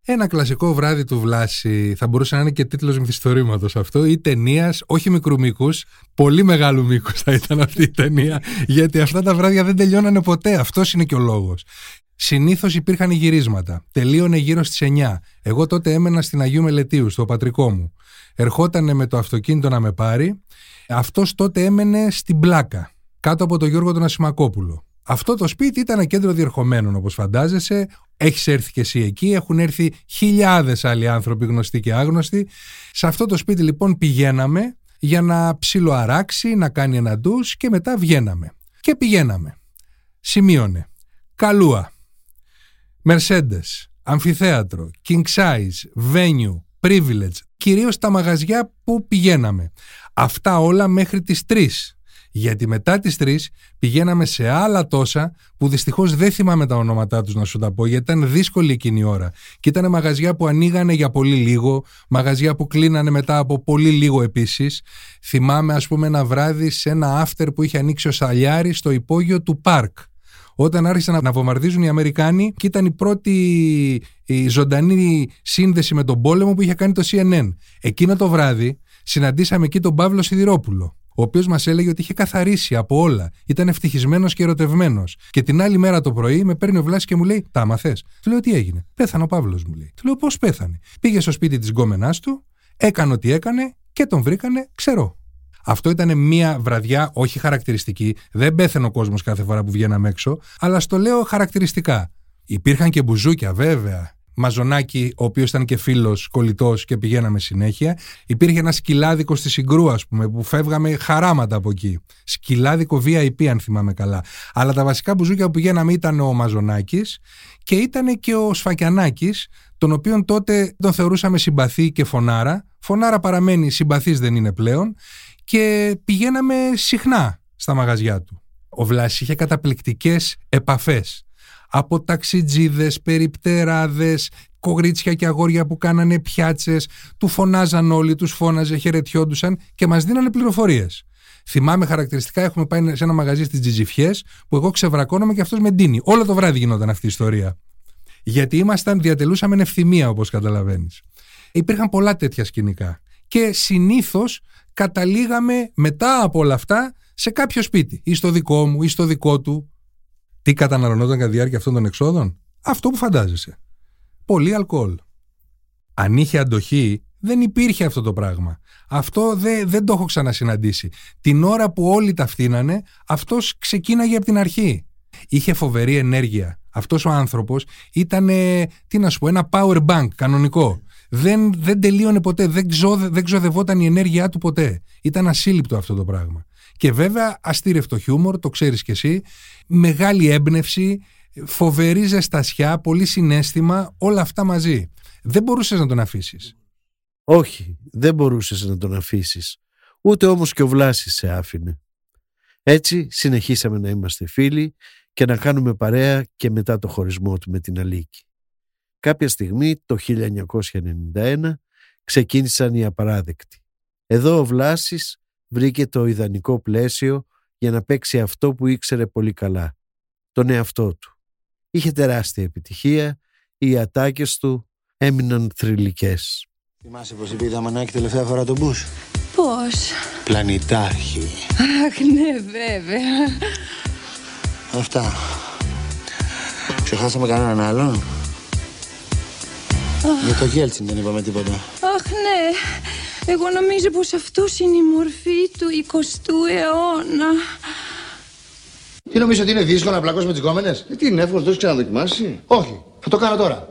Ένα κλασικό βράδυ του Βλάση, θα μπορούσε να είναι και τίτλος μυθιστορήματος αυτό, ή ταινία, όχι μικρού μήκους, πολύ μεγάλου μήκους θα ήταν αυτή η ταινία, γιατί αυτά τα βράδια δεν τελειώνανε ποτέ. Αυτός είναι και ο λόγος. Συνήθως υπήρχαν γυρίσματα. Τελείωνε γύρω στις 9. Εγώ τότε έμενα στην Αγίου Μελετίου, στο πατρικό μου. Ερχότανε με το αυτοκίνητο να με πάρει. Αυτός τότε έμενε στην Πλάκα, κάτω από τον Γιώργο τον Ασημακόπουλο. Αυτό το σπίτι ήταν κέντρο διερχομένων, όπως φαντάζεσαι. Έχεις έρθει και εσύ εκεί. Έχουν έρθει χιλιάδες άλλοι άνθρωποι γνωστοί και άγνωστοι. Σε αυτό το σπίτι λοιπόν πηγαίναμε για να ψιλοαράξει, να κάνει ένα ντους και μετά βγαίναμε. Και πηγαίναμε. Σημείωνε. Καλούα. Mercedes, αμφιθέατρο, king size, venue, privilege, κυρίως τα μαγαζιά που πηγαίναμε. Αυτά όλα μέχρι τις 3. Γιατί μετά τις 3 πηγαίναμε σε άλλα τόσα που δυστυχώς δεν θυμάμαι τα ονόματά τους να σου τα πω γιατί ήταν δύσκολη εκείνη η ώρα. Και ήταν μαγαζιά που ανοίγανε για πολύ λίγο, μαγαζιά που κλείνανε μετά από πολύ λίγο επίσης. Θυμάμαι ας πούμε ένα βράδυ σε ένα after που είχε ανοίξει ο Σαλιάρης στο υπόγειο του Πάρκ όταν άρχισαν να βομβαρδίζουν οι Αμερικάνοι και ήταν η πρώτη η ζωντανή σύνδεση με τον πόλεμο που είχε κάνει το CNN. Εκείνο το βράδυ συναντήσαμε εκεί τον Παύλο Σιδηρόπουλο, ο οποίος μας έλεγε ότι είχε καθαρίσει από όλα. Ήταν ευτυχισμένος και ερωτευμένος. Και την άλλη μέρα το πρωί με παίρνει ο Βλάση και μου λέει: Τα μαθέ. Του λέω: Τι έγινε; Πέθανε ο Παύλος, μου λέει. Του λέω: Πώς πέθανε; Πήγε στο σπίτι της γκόμενάς του, έκανε ό,τι έκανε και τον βρήκανε ξερό. Αυτό ήταν μια βραδιά όχι χαρακτηριστική. Δεν πέθανε ο κόσμος κάθε φορά που βγαίναμε έξω, αλλά στο λέω χαρακτηριστικά. Υπήρχαν και μπουζούκια, βέβαια. Μαζονάκι, ο οποίος ήταν και φίλος κολλητός και πηγαίναμε συνέχεια. Υπήρχε ένα σκυλάδικο στη Συγκρού, ας πούμε, που φεύγαμε χαράματα από εκεί. Σκυλάδικο VIP, αν θυμάμαι καλά. Αλλά τα βασικά μπουζούκια που πηγαίναμε ήταν ο Μαζονάκης και ήταν και ο Σφακιανάκης, τον οποίον τότε τον θεωρούσαμε συμπαθή και φωνάρα. Φωνάρα παραμένει, συμπαθής δεν είναι πλέον και πηγαίναμε συχνά στα μαγαζιά του. Ο Βλάσης είχε καταπληκτικές επαφές από ταξιτζίδες, περιπτεράδες, κογρίτσια και αγόρια που κάνανε πιάτσες, του φωνάζαν όλοι, τους φώναζε, χαιρετιόντουσαν και μας δίνανε πληροφορίες. Θυμάμαι χαρακτηριστικά, έχουμε πάει σε ένα μαγαζί στις Τζιτζιφιές που εγώ ξεβρακώνομαι και αυτός με ντύνει. Όλο το βράδυ γινόταν αυτή η ιστορία. Γιατί ήμασταν, διατελούσαμε ευθυμία όπως καταλαβαίνεις. Υπήρχαν πολλά τέτοια σκηνικά. Και συνήθως καταλήγαμε μετά από όλα αυτά σε κάποιο σπίτι, ή στο δικό μου, ή στο δικό του. Τι καταναλωνόταν κατά τη διάρκεια αυτών των εξόδων, αυτό που φαντάζεσαι. Πολύ αλκοόλ. Αν είχε αντοχή, δεν υπήρχε αυτό το πράγμα. Αυτό δεν, δεν το έχω ξανασυναντήσει. Την ώρα που όλοι τα φτύνανε, αυτός ξεκίναγε από την αρχή. Είχε φοβερή ενέργεια. Αυτός ο άνθρωπος ήταν, ε, τι να σου πω, ένα power bank κανονικό. Δεν, δεν τελείωνε ποτέ, δεν, ξω, δεν ξοδευόταν η ενέργειά του ποτέ. Ήταν ασύλληπτο αυτό το πράγμα. Και βέβαια αστήρευτο χιούμορ, το ξέρεις κι εσύ, μεγάλη έμπνευση, φοβερή ζεστασιά, πολύ συνέστημα, όλα αυτά μαζί. Δεν μπορούσες να τον αφήσεις. Όχι, δεν μπορούσες να τον αφήσεις. Ούτε όμως και ο Βλάσης σε άφηνε. Έτσι συνεχίσαμε να είμαστε φίλοι και να κάνουμε παρέα και μετά το χωρισμό του με την Αλίκη. Κάποια στιγμή, το 1991, ξεκίνησαν οι απαράδεκτοι. Εδώ ο Βλάσης βρήκε το ιδανικό πλαίσιο για να παίξει αυτό που ήξερε πολύ καλά, τον εαυτό του. Είχε τεράστια επιτυχία, οι ατάκες του έμειναν θρηλυκές. Θυμάσαι πως είπε η Δαμανάκη τελευταία φορά τον Μπούς; Πώς; Πλανητάρχη. Αχ, ναι, βέβαια. Αυτά. Ξεχάσαμε κανέναν άλλον; Για το Γέλτσιν δεν είπαμε τίποτα. Αχ, ναι. Εγώ νομίζω πως αυτός είναι η μορφή του 20ου αιώνα. Τι νομίζω ότι είναι δύσκολο να πλακώσει με τις κόμενες; Ε, τι είναι εύκολο, το έχεις ξαναδοκιμάσει. Όχι, θα το κάνω τώρα.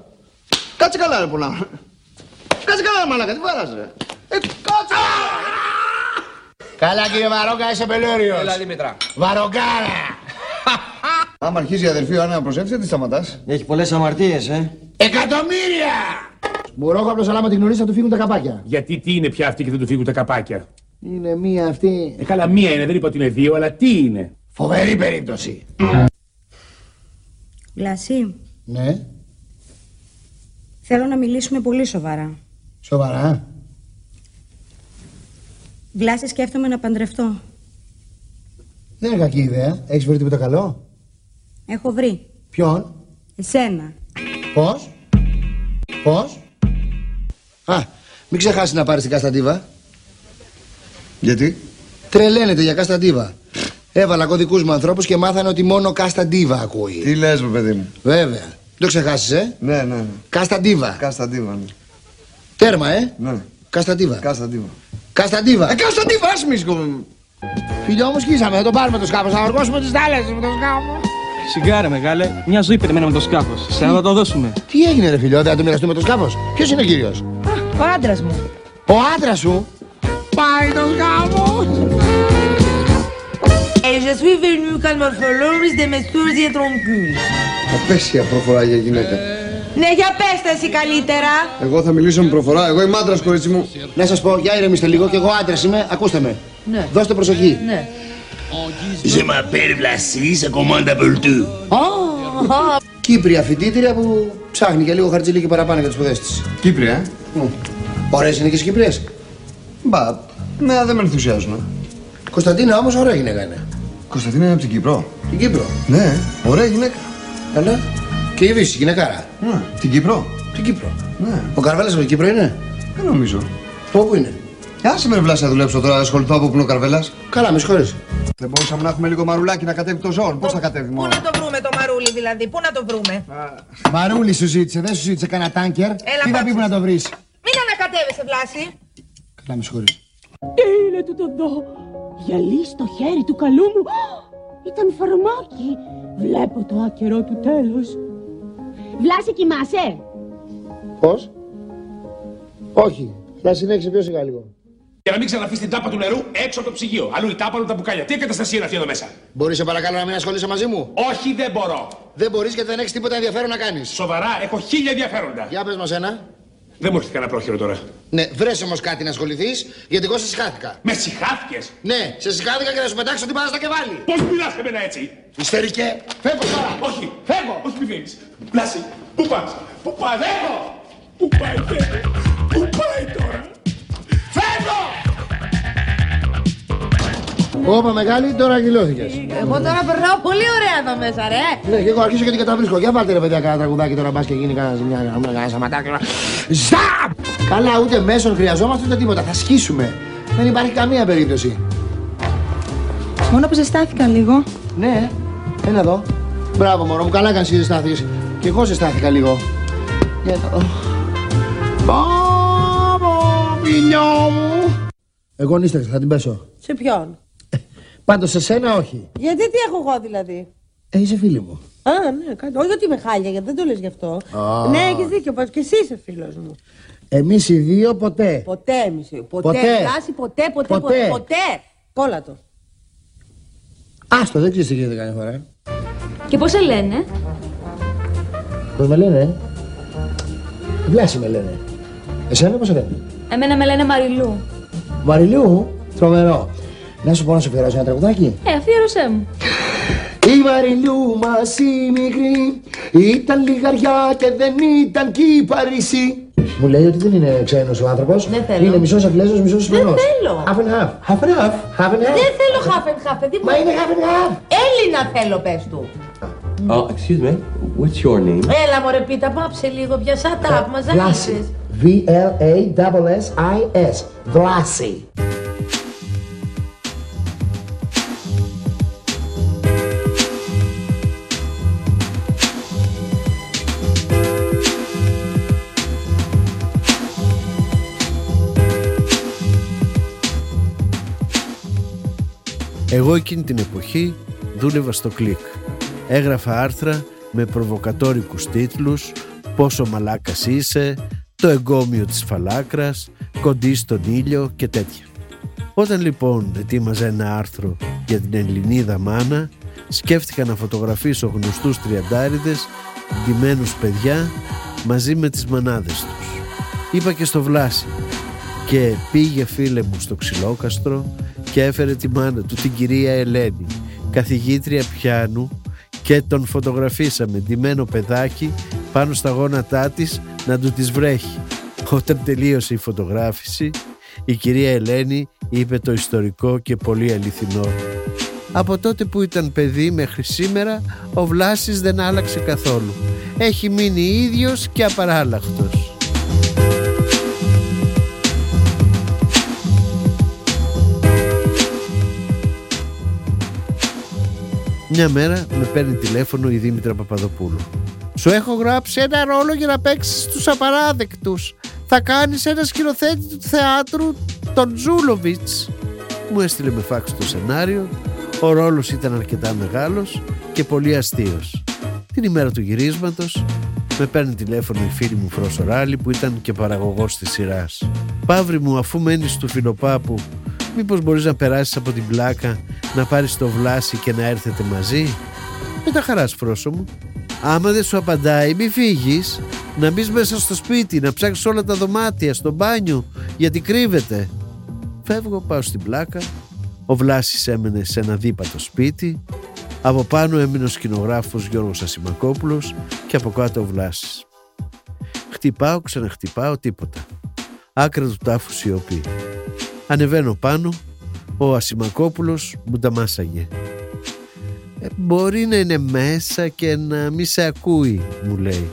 Κάτσε καλά, ρε πολλά. Κάτσε καλά, ρε μαλάκα, τι βάρας, ρε. Ε, κάτσε! Καλά κύριε Βαρόκα, είσαι πελώριος. Έλα, Δήμητρα. Βαροκάρα. Άμα αρχίζει η αδερφή ο Άννα να προσεύσει, δεν τη σταματάς. Έχει πολλές αμαρτίες, ε. Εκατομμύρια! Μουρόχο απλώς αλλά την γνωρίσει θα του φύγουν τα καπάκια. Γιατί τι είναι πια αυτή και δεν του φύγουν τα καπάκια; Είναι μία αυτή. Ε, καλά, μία είναι, δεν είπα ότι είναι δύο, αλλά τι είναι; Φοβερή περίπτωση. Βλάση, Ναι, θέλω να μιλήσουμε πολύ σοβαρά. σοβαρά. Βλάση, σκέφτομαι να παντρευτώ. Δεν είναι κακή ιδέα. Έχεις βρει τίποτα καλό; Έχω βρει. Ποιον; Εσένα. Πώς; Πώς; Α, μην ξεχάσεις να πάρεις την Κασταντίβα. Γιατί; Τρελαίνεται για Κασταντίβα. Έβαλα κωδικούς μου ανθρώπους και μάθανε ότι μόνο Κασταντίβα ακούει. Τι λες, ρε παιδί μου; Βέβαια. Το ξεχάσεις, ε. Ναι, ναι. ναι. Κασταντίβα. Κασταντίβα, ναι. Τέρμα, ε. Ναι. Κασταντίβα. Κασταντίβα. Κασταντίβα. Ε, Κασταντίβα, ας μη σκο- Φίλιο μου σκίσαμε, θα το πάρουμε το σκάφος, θα οργώσουμε τις θάλασσες με το σκάφος. Σιγάρα μεγάλε, μια ζωή περιμέναμε το σκάφος. Σε να το δώσουμε. Τι έγινε ρε φίλιο, δεν θα το μοιραστούμε το σκάφος; Ποιος είναι ο κύριος; Ο άντρας μου. Ο άντρας σου; Πάει το σκάφος. Et je suis venu comme morphologie de mes et trompus. Απέσια προφορά για γυναίκα. Ναι, για πες τα εσύ καλύτερα. Εγώ θα μιλήσω με προφορά. Εγώ είμαι άντρας, κορίτσι μου. Να σας πω, για ηρεμήστε λίγο και εγώ άντρας είμαι, ακούστε με. Ναι. Δώστε προσοχή. Ναι. Je m'appelle Vlasi, ça commande à Boltu. Κύπρια φοιτήτρια που ψάχνει και λίγο χαρτζηλίκι παραπάνω για τις σπουδές της. Κύπρια, ε; Ωραίες είναι και οι Κύπριες. Μπα, ναι, δεν με ενθουσιάζουν. Κωνσταντίνα όμως ωραία γυναίκα είναι. Κωνσταντίνα είναι από την Κύπρο. Την Κύπρο; Ναι, ωραία γυναίκα. Καλά. Και η Βύση, γυναικάρα. Ναι, την Κύπρο. Την Κύπρο. Ναι. Ο Καρβέλας από την Κύπρο είναι; Δεν νομίζω. Πού είναι; Άσε με ρε Βλάση να δουλέψω τώρα, ασχοληθώ από που είναι ο Καρβέλας. Καλά, με συγχωρείς. Δεν μπορούσαμε να έχουμε λίγο μαρουλάκι να κατέβει το ζώο. Πώς θα κατέβει Πού μόνο; να το βρούμε το μαρούλι δηλαδή, πού να το βρούμε; Μαρούλη σου ζήτησε, δεν σου ζήτησε κανένα τάνκερ. Τι θα πει πάψε. που να το βρεις; Μην ανακατεύεσαι, Βλάση. Καλά, με συγχωρείς. Τι είναι τούτο εδώ. Γυαλί στο χέρι του καλού μου. Ήταν φαρμάκι. Βλέπω το άκερο του τέλος. Βλάση κοιμάσαι; Πώς; Όχι. Θα συνέχισε πιο σιγά λίγο. Για να μην ξαναφεί την τάπα του νερού έξω από το ψυγείο. Αλλού η τάπα, αλλού τα μπουκάλια. Τι εγκαταστασία είναι αυτή εδώ μέσα. Μπορείς σε παρακαλώ να μην ασχολείσαι μαζί μου; Όχι, δεν μπορώ. Δεν μπορείς γιατί δεν έχεις τίποτα ενδιαφέρον να κάνεις. Σοβαρά, έχω χίλια ενδιαφέροντα. Για πες μας ένα. Δεν μου έρχεται κανένα πρόχειρο τώρα. Ναι, βρες όμως κάτι να ασχοληθείς, γιατί εγώ σε συχάθηκα. Με συχάθηκες; Ναι, σε συχάθηκα και θα σου πετάξω την μπάλα στα κεβάλι. Πώς μιλά σε μένα έτσι. Ιστερικέ. Φεύγω τώρα. Όχι, φεύγω. Όχι, μη φύγεις. Πλάση, πού πας; Πού πας, φεύγω. Πού πάει, φεύγω. Πού πάει τώρα; Φεύγω. Όπα μεγάλη, τώρα αγγυλώθηκες. Εγώ τώρα περνάω πολύ ωραία εδώ μέσα, ρε. Ναι, και εγώ αρχίζω και την καταβρίσκω. Για βάλτε ρε παιδιά κανένα τραγουδάκι τώρα μπας και γίνει κανένας ζημιά, κανένα σαματάκι. Ζαπ! Καλά, ούτε μέσον χρειαζόμαστε ούτε τίποτα. Θα σκίσουμε. Δεν υπάρχει καμία περίπτωση. Μόνο που ζεστάθηκα λίγο. Ναι, έλα εδώ. Μπράβο, μωρό μου, καλά έκανες και ζεστάθηκες. Και εγώ ζεστάθηκα λίγο. Για εδώ. Μπράβο, ποινιό μου. Εγώ νύσταξα, θα την πέσω. Σε ποιον; Πάντως σε σένα όχι. Γιατί τι έχω εγώ δηλαδή; Ε, είσαι φίλη μου. Α, ναι, κάτι. Όχι ότι είμαι χάλια, γιατί δεν το λες γι' αυτό. Α. Ναι, έχεις δίκιο, πως και εσύ είσαι φίλος μου. Εμείς οι δύο ποτέ. Ποτέ εμείς. Ποτέ. Ποτέ. Βλάση, ποτέ, ποτέ, ποτέ. Ποτέ. ποτέ. Κόλλα το. Άστο, δεν ξέρεις τι γίνεται κανένα φορά. ε. Και πώς σε λένε; Πώς με λένε, ε; Βλάση με λένε. Εσένα πώς σε λένε; Εμένα με λένε Μαριλού. Μαριλού, τρομερό. Να σου πω να σου αφιερώσω ένα τραγουδάκι. Ε, αφιέρωσέ μου. Η Μαριλού μας η μικρή ήταν λιγαριά και δεν ήταν κύπαρισή. Μου λέει ότι δεν είναι ξένος ο άνθρωπος. Δεν θέλω. Είναι μισός Αγγλέζος, μισός Ισπανός. θέλω. Half and half. Half and half. Half and half. Δεν θέλω half and half, παιδί μου. Μα είναι half and half. Έλληνα θέλω, πες του. Oh, excuse me. What's your name? Έλα μωρέ πίτα, πάψε λίγο πια σαν τα μας Βλάση. V-L-A-S-S-I-S. Βλάση. Εγώ εκείνη την εποχή δούλευα στο κλικ. Έγραφα άρθρα με προβοκατόρικους τίτλους «Πόσο μαλάκας είσαι», «Το εγκόμιο της φαλάκρας», «Κοντή στον ήλιο» και τέτοια. Όταν λοιπόν ετοίμαζα ένα άρθρο για την Ελληνίδα μάνα, σκέφτηκα να φωτογραφίσω γνωστούς τριαντάριδες, ντυμένους παιδιά, μαζί με τις μανάδες τους. Είπα και στο Βλάση και πήγε φίλε μου στο ξυλόκαστρο και έφερε τη μάνα του την κυρία Ελένη, καθηγήτρια πιάνου και τον φωτογραφίσαμε ντυμένο παιδάκι πάνω στα γόνατά της να του τις βρέχει. Όταν τελείωσε η φωτογράφηση, η κυρία Ελένη είπε το ιστορικό και πολύ αληθινό. Από τότε που ήταν παιδί μέχρι σήμερα, ο Βλάσης δεν άλλαξε καθόλου. Έχει μείνει ίδιος και απαράλλαχτος. Μια μέρα με παίρνει τηλέφωνο η Δήμητρα Παπαδοπούλου. Σου έχω γράψει ένα ρόλο για να παίξεις τους απαράδεκτους. Θα κάνεις ένα σκηνοθέτη του θεάτρου, τον Ζούλοβιτς. Μου έστειλε με φάξ το σενάριο. Ο ρόλος ήταν αρκετά μεγάλος και πολύ αστείος. Την ημέρα του γυρίσματος με παίρνει τηλέφωνο η φίλη μου Φρόσοράλη που ήταν και παραγωγός της σειράς. Παύρη μου αφού μένεις του Φιλοπάπου μήπως μπορείς να περάσεις από την πλάκα να πάρεις το βλάσι και να έρθετε μαζί; Με τα χαράς Φρόσο μου. Άμα δεν σου απαντάει μη φύγεις να μπεις μέσα στο σπίτι να ψάξεις όλα τα δωμάτια στο μπάνιο γιατί κρύβεται. Φεύγω πάω στην πλάκα ο Βλάσης έμενε σε ένα δίπατο σπίτι από πάνω έμεινε ο σκηνογράφος Γιώργος Ασημακόπουλος και από κάτω ο Βλάσης. Χτυπάω, ξαναχτυπάω, τίποτα. Άκρα του τάφου σιωπή. Ανεβαίνω πάνω, ο Ασημακόπουλος μου τα μάσαγε. «Ε, μπορεί να είναι μέσα και να μη σε ακούει, μου λέει.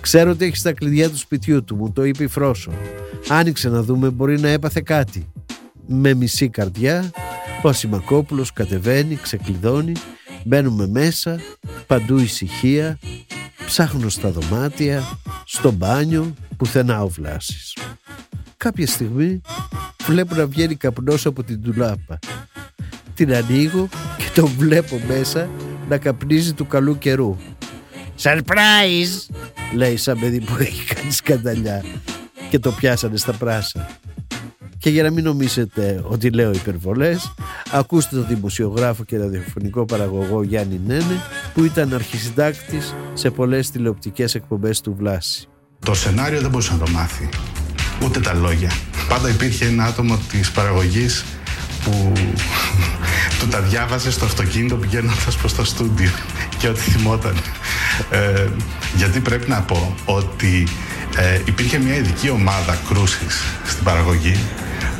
Ξέρω ότι έχεις τα κλειδιά του σπιτιού του, μου το είπε η Φρόσο. Άνοιξε να δούμε, μπορεί να έπαθε κάτι. Με μισή καρδιά, ο Ασημακόπουλος κατεβαίνει, ξεκλειδώνει, μπαίνουμε μέσα, παντού ησυχία, ψάχνω στα δωμάτια, στο μπάνιο, πουθενά ο Βλάσης. Κάποια στιγμή βλέπω να βγαίνει καπνός από την τουλάπα. Την ανοίγω και τον βλέπω μέσα να καπνίζει του καλού καιρού. Surprise! λέει σαν παιδί που έχει κάνει σκανταλιά και το πιάσανε στα πράσα. Και για να μην νομίσετε ότι λέω υπερβολές, ακούστε τον δημοσιογράφο και ραδιοφωνικό παραγωγό Γιάννη Νένε, που ήταν αρχισυντάκτης σε πολλές τηλεοπτικές εκπομπές του Βλάση. Το σενάριο δεν μπορούσε να το μάθει. Ούτε τα λόγια. Πάντα υπήρχε ένα άτομο της παραγωγής που του τα διάβαζε στο αυτοκίνητο πηγαίνοντας προς το στούντιο και ό,τι θυμόταν. Ε, γιατί πρέπει να πω ότι ε, υπήρχε μια ειδική ομάδα κρούσης στην παραγωγή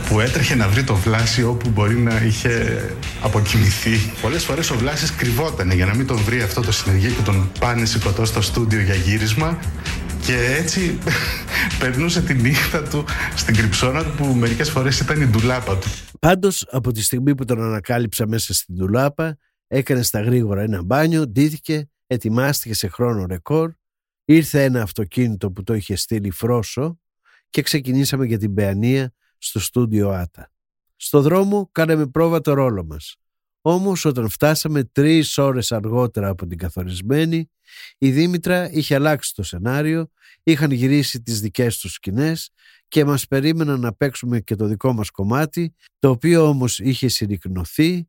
που έτρεχε να βρει το Βλάση όπου μπορεί να είχε αποκοιμηθεί. Πολλές φορές ο Βλάσης κρυβόταν για να μην τον βρει αυτό το συνεργείο και τον πάνε σηκωτό στο στούντιο για γύρισμα και έτσι περνούσε τη νύχτα του στην κρυψώνα του που μερικές φορές ήταν η ντουλάπα του. Πάντως από τη στιγμή που τον ανακάλυψα μέσα στην τουλάπα έκανε στα γρήγορα ένα μπάνιο, ντύθηκε, ετοιμάστηκε σε χρόνο ρεκόρ, ήρθε ένα αυτοκίνητο που το είχε στείλει Φρόσο και ξεκινήσαμε για την Παιανία στο στούντιο Άτα. Στο δρόμο κάναμε πρόβα το ρόλο μας. Όμως όταν φτάσαμε τρεις ώρες αργότερα από την καθορισμένη, η Δήμητρα είχε αλλάξει το σενάριο, είχαν γυρίσει τις δικές τους σκηνές και μας περίμεναν να παίξουμε και το δικό μας κομμάτι, το οποίο όμως είχε συρρυκνωθεί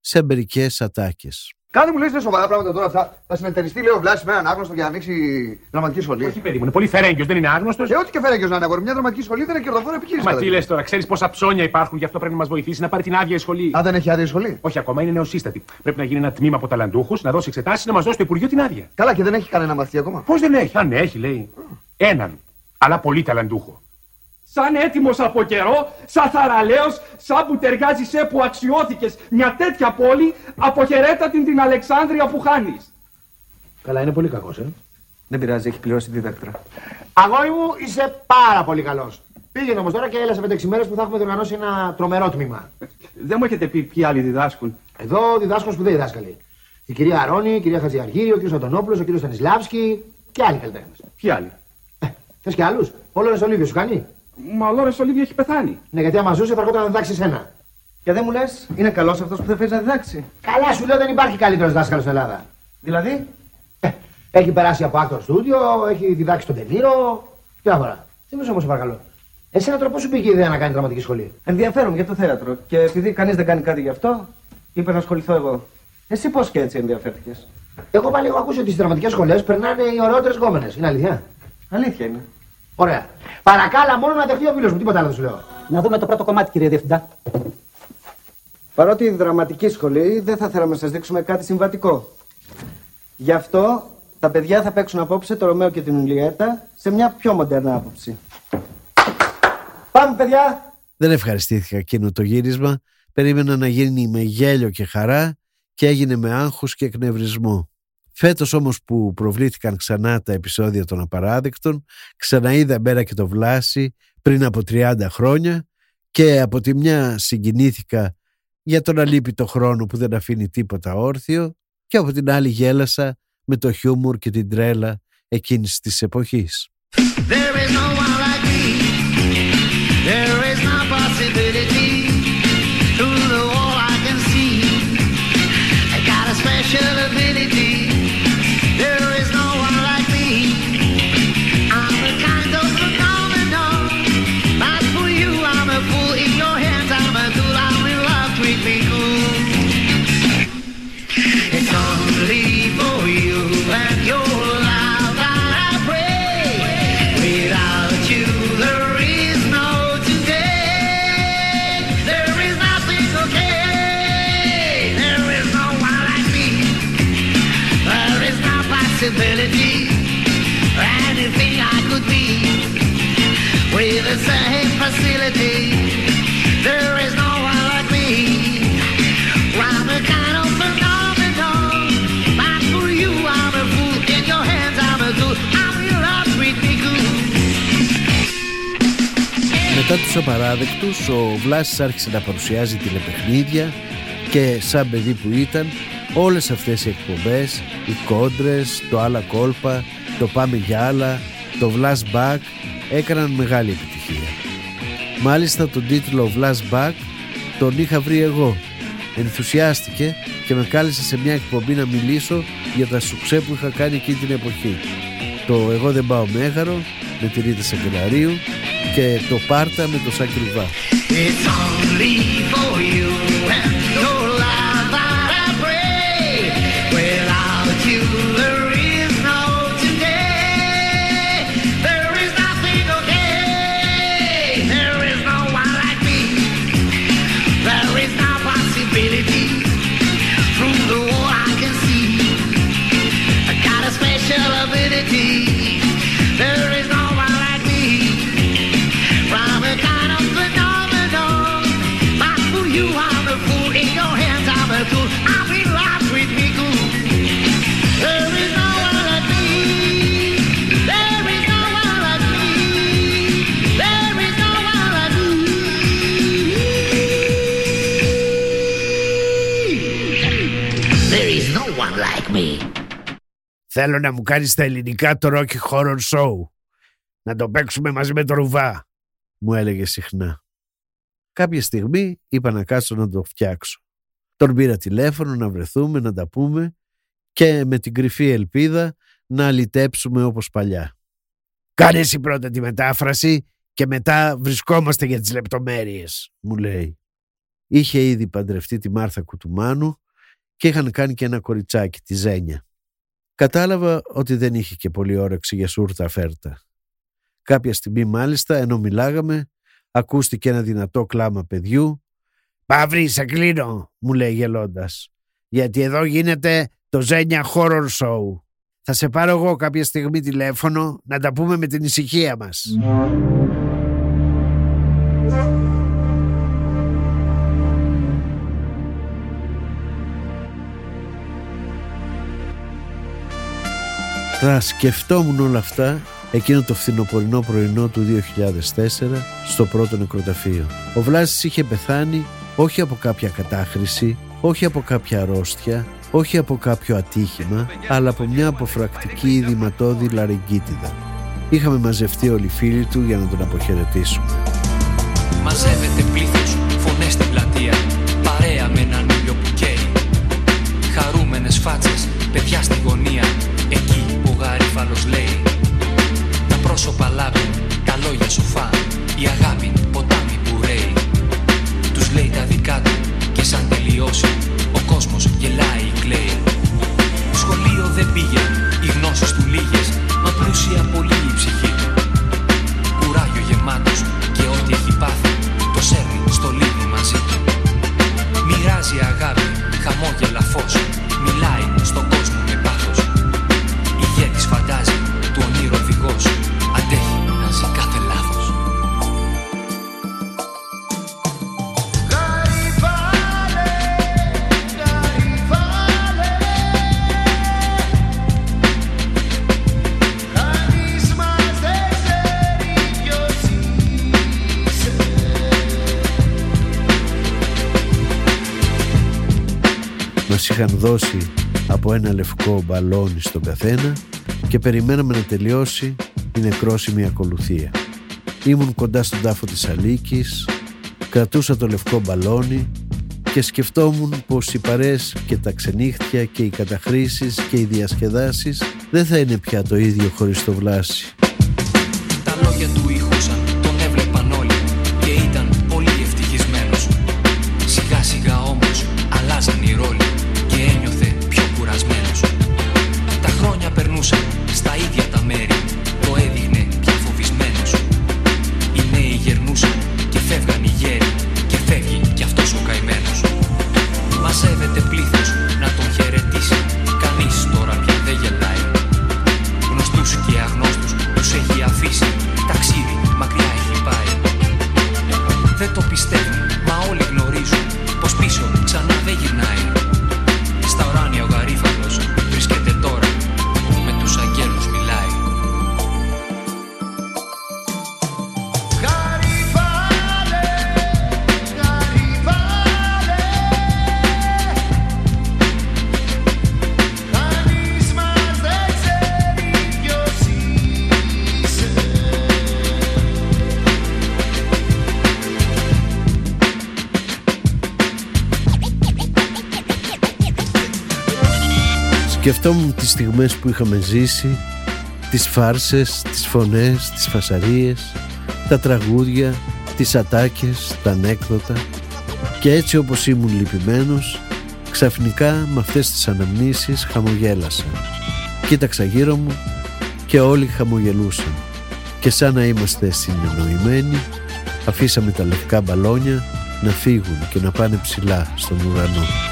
σε μερικές ατάκες. Κάντε μου λες σοβαρά πράγματα τώρα αυτά. Θα συνεταιριστεί, λέει ο Βλάσης με έναν άγνωστο για να ανοίξει δραματική σχολή. Όχι, παιδί μου, είναι πολύ φερέγγιος, δεν είναι άγνωστος. Και ό,τι και φερέγγιος να είναι αγόρι. Μια δραματική σχολή δεν είναι κερδοφόρο επιχείρηση. Μα τι λες τώρα, ξέρεις πόσα ψώνια υπάρχουν, γι' αυτό πρέπει να μας βοηθήσει να πάρει την άδεια η σχολή. Α, δεν έχει άδεια η σχολή; Όχι, ακόμα είναι νεοσύστατη. Πρέπει να γίνει ένα τμήμα από ταλαντούχους, να δώσει εξετάσεις, να μας δώσει το Υπουργείο την άδεια. Καλά, και δεν έχει κανένα μαθητή ακόμα; Πώς δεν έχει, αν έχει, λέει. Έναν, αλλά πολύ ταλαντούχο. Σαν έτοιμος από καιρό, σαν θαραλέος, σαν που ταιριάζει που αξιώθηκες μια τέτοια πόλη, αποχαιρέτα την την Αλεξάνδρεια που χάνεις. Καλά, είναι πολύ κακός, ε. Δεν πειράζει, έχει πληρώσει τη διδάκτρα. Αγόρι μου, είσαι πάρα πολύ καλός. Πήγαινε όμως τώρα και έλα σε 5-6 μέρες που θα έχουμε διοργανώσει ένα τρομερό τμήμα. Δεν μου έχετε πει ποιοι άλλοι διδάσκουν. Εδώ διδάσκουν σπουδαίοι δάσκαλοι. Η κυρία Αρώνη, η κυρία Χατζιαργύρη, ο κύριος Αντωνόπουλος, ο κύριος Στανισλάβσκι και άλλοι καλλιτέχνες. Ποιοι άλλοι; Ε, Θες και άλλους; Όλο είναι στο Λίβιο, σου κάνει; Μα ο Λόρε Ολίβια έχει πεθάνει. Ναι, γιατί άμα ζούσε θα έρχονταν να διδάξεις ένα. Και δεν μου λες, είναι καλός αυτός που θα φέρει να διδάξει. Καλά, σου λέω δεν υπάρχει καλύτερος δάσκαλος στην Ελλάδα. Δηλαδή. Ε, έχει περάσει από actor studio, έχει διδάξει τον Τελείρο. Διάφορα. Τι μου όμως, παρακαλώ. Εσένα τώρα πώ σου πήγε η ιδέα να κάνει δραματική σχολή. Ενδιαφέρομαι για το θέατρο. Και επειδή κανείς δεν κάνει κάτι γι' αυτό, είπε να ασχοληθώ εγώ. Εσύ πώς και έτσι ενδιαφέρθηκες; Εγώ πάλι έχω ακούσει ότι στις δραματικέ σχολές περνάνε οι ωραιότερες γκόμενες. Είναι αλήθεια. Αλήθεια είναι. Ωραία. Παρακάλα μόνο να δεχτεί ο φίλος μου, τίποτα άλλο δεν σου λέω. Να δούμε το πρώτο κομμάτι, κύριε Διευθυντά. Παρότι η δραματική σχολή δεν θα θέλαμε να σας δείξουμε κάτι συμβατικό. Γι' αυτό τα παιδιά θα παίξουν απόψε το Ρωμαίο και την Ουλιέτα σε μια πιο μοντέρνα άποψη. Πάμε, παιδιά! Δεν ευχαριστήθηκα εκείνο το γύρισμα. Περίμενα να γίνει με γέλιο και χαρά και έγινε με άγχος και εκνευρισμό. Φέτος όμως που προβλήθηκαν ξανά τα επεισόδια των απαράδεκτων, ξαναείδα μέρα και το Βλάση πριν από 30 χρόνια και από τη μια συγκινήθηκα για τον αλήπητο χρόνο που δεν αφήνει τίποτα όρθιο και από την άλλη γέλασα με το χιούμορ και την τρέλα εκείνης της εποχής. There is no possibility. Anything I could be with the same facility. There is no one like me. I'm a kind of phenomenon. But for you, I'm a fool. In your hands, I'm a tool. I'm in love with me good. Μετά τους απαράδεκτους, ο Βλάσης άρχισε να παρουσιάζει τηλεπαιχνίδια και σαν παιδί που ήταν, όλες αυτές οι εκπομπές, οι κόντρες, το άλλα κόλπα, το πάμε για άλλα, το Βλάς Back έκαναν μεγάλη επιτυχία. Μάλιστα τον τίτλο Βλάς Back τον είχα βρει εγώ. Ενθουσιάστηκε και με κάλεσε σε μια εκπομπή να μιλήσω για τα σουξέ που είχα κάνει εκείνη την εποχή. Το «Εγώ δεν πάω μέγαρο» με τη Ρίτα Σαγκελαρίου και το «Πάρτα» με το Σάκη Λουβά. There is no one like me. Θέλω να μου κάνεις τα ελληνικά το Rocky Horror Show. Να το παίξουμε μαζί με το Ρουβά. μου έλεγε συχνά. Κάποια στιγμή είπα να κάτσω να το φτιάξω. Τον πήρα τηλέφωνο να βρεθούμε, να τα πούμε και με την κρυφή ελπίδα να λυτέψουμε όπως παλιά. Κάνες εσύ πρώτα τη μετάφραση και μετά βρισκόμαστε για τις λεπτομέρειες, μου λέει. Είχε ήδη παντρευτεί τη Μάρθα Κουτουμάνου και είχαν κάνει και ένα κοριτσάκι, τη Ζένια. Κατάλαβα ότι δεν είχε και πολύ όρεξη για σούρτα φέρτα. Κάποια στιγμή μάλιστα, ενώ μιλάγαμε, ακούστηκε ένα δυνατό κλάμα παιδιού. «Παύρη, σε κλείνω», μου λέει γελώντας. «Γιατί εδώ γίνεται το Ζένια Horror Show. Θα σε πάρω εγώ κάποια στιγμή τηλέφωνο να τα πούμε με την ησυχία μας». Θα σκεφτόμουν όλα αυτά εκείνο το φθινοπορεινό πρωινό του 2004 στο πρώτο νεκροταφείο. Ο Βλάσης είχε πεθάνει όχι από κάποια κατάχρηση, όχι από κάποια αρρώστια, όχι από κάποιο ατύχημα, αλλά από μια αποφρακτική ειδηματώδη λαρεγκίτιδα. Είχαμε μαζευτεί όλοι οι φίλοι του για να τον αποχαιρετήσουμε. Μαζεύεται πλήθος, φωνές στην πλατεία Παρέα με έναν ήλιο που καίει Χαρούμενες φάτσες, παιδιά στη γωνία Εκεί που ο γαρίφαλος λέει Τα πρόσωπα λάμπη, τα λόγια σοφά Η αγάπη, ποτάμι που ρέει Τους λέει τα δικά του και σαν τελειώσει Ο κόσμος γελάει, κλαίει. Σχολείο δεν πήγε, οι γνώσεις του λίγες Μα πλούσια πολύ η ψυχή του είχαν δώσει από ένα λευκό μπαλόνι στον καθένα και περιμέναμε να τελειώσει η νεκρόσιμη ακολουθία. Ήμουν κοντά στον τάφο της Αλίκης, κρατούσα το λευκό μπαλόνι και σκεφτόμουν πως οι παρές και τα ξενύχτια και οι καταχρήσεις και οι διασκεδάσεις δεν θα είναι πια το ίδιο χωρίς το βλάση. Σκεφτόμουν τις στιγμές που είχαμε ζήσει, τις φάρσες, τις φωνές, τις φασαρίες, τα τραγούδια, τις ατάκες, τα ανέκδοτα και έτσι όπως ήμουν λυπημένος, ξαφνικά με αυτές τις αναμνήσεις χαμογέλασα. Κοίταξα γύρω μου και όλοι χαμογελούσαν και σαν να είμαστε συνεννοημένοι αφήσαμε τα λευκά μπαλόνια να φύγουν και να πάνε ψηλά στον ουρανό.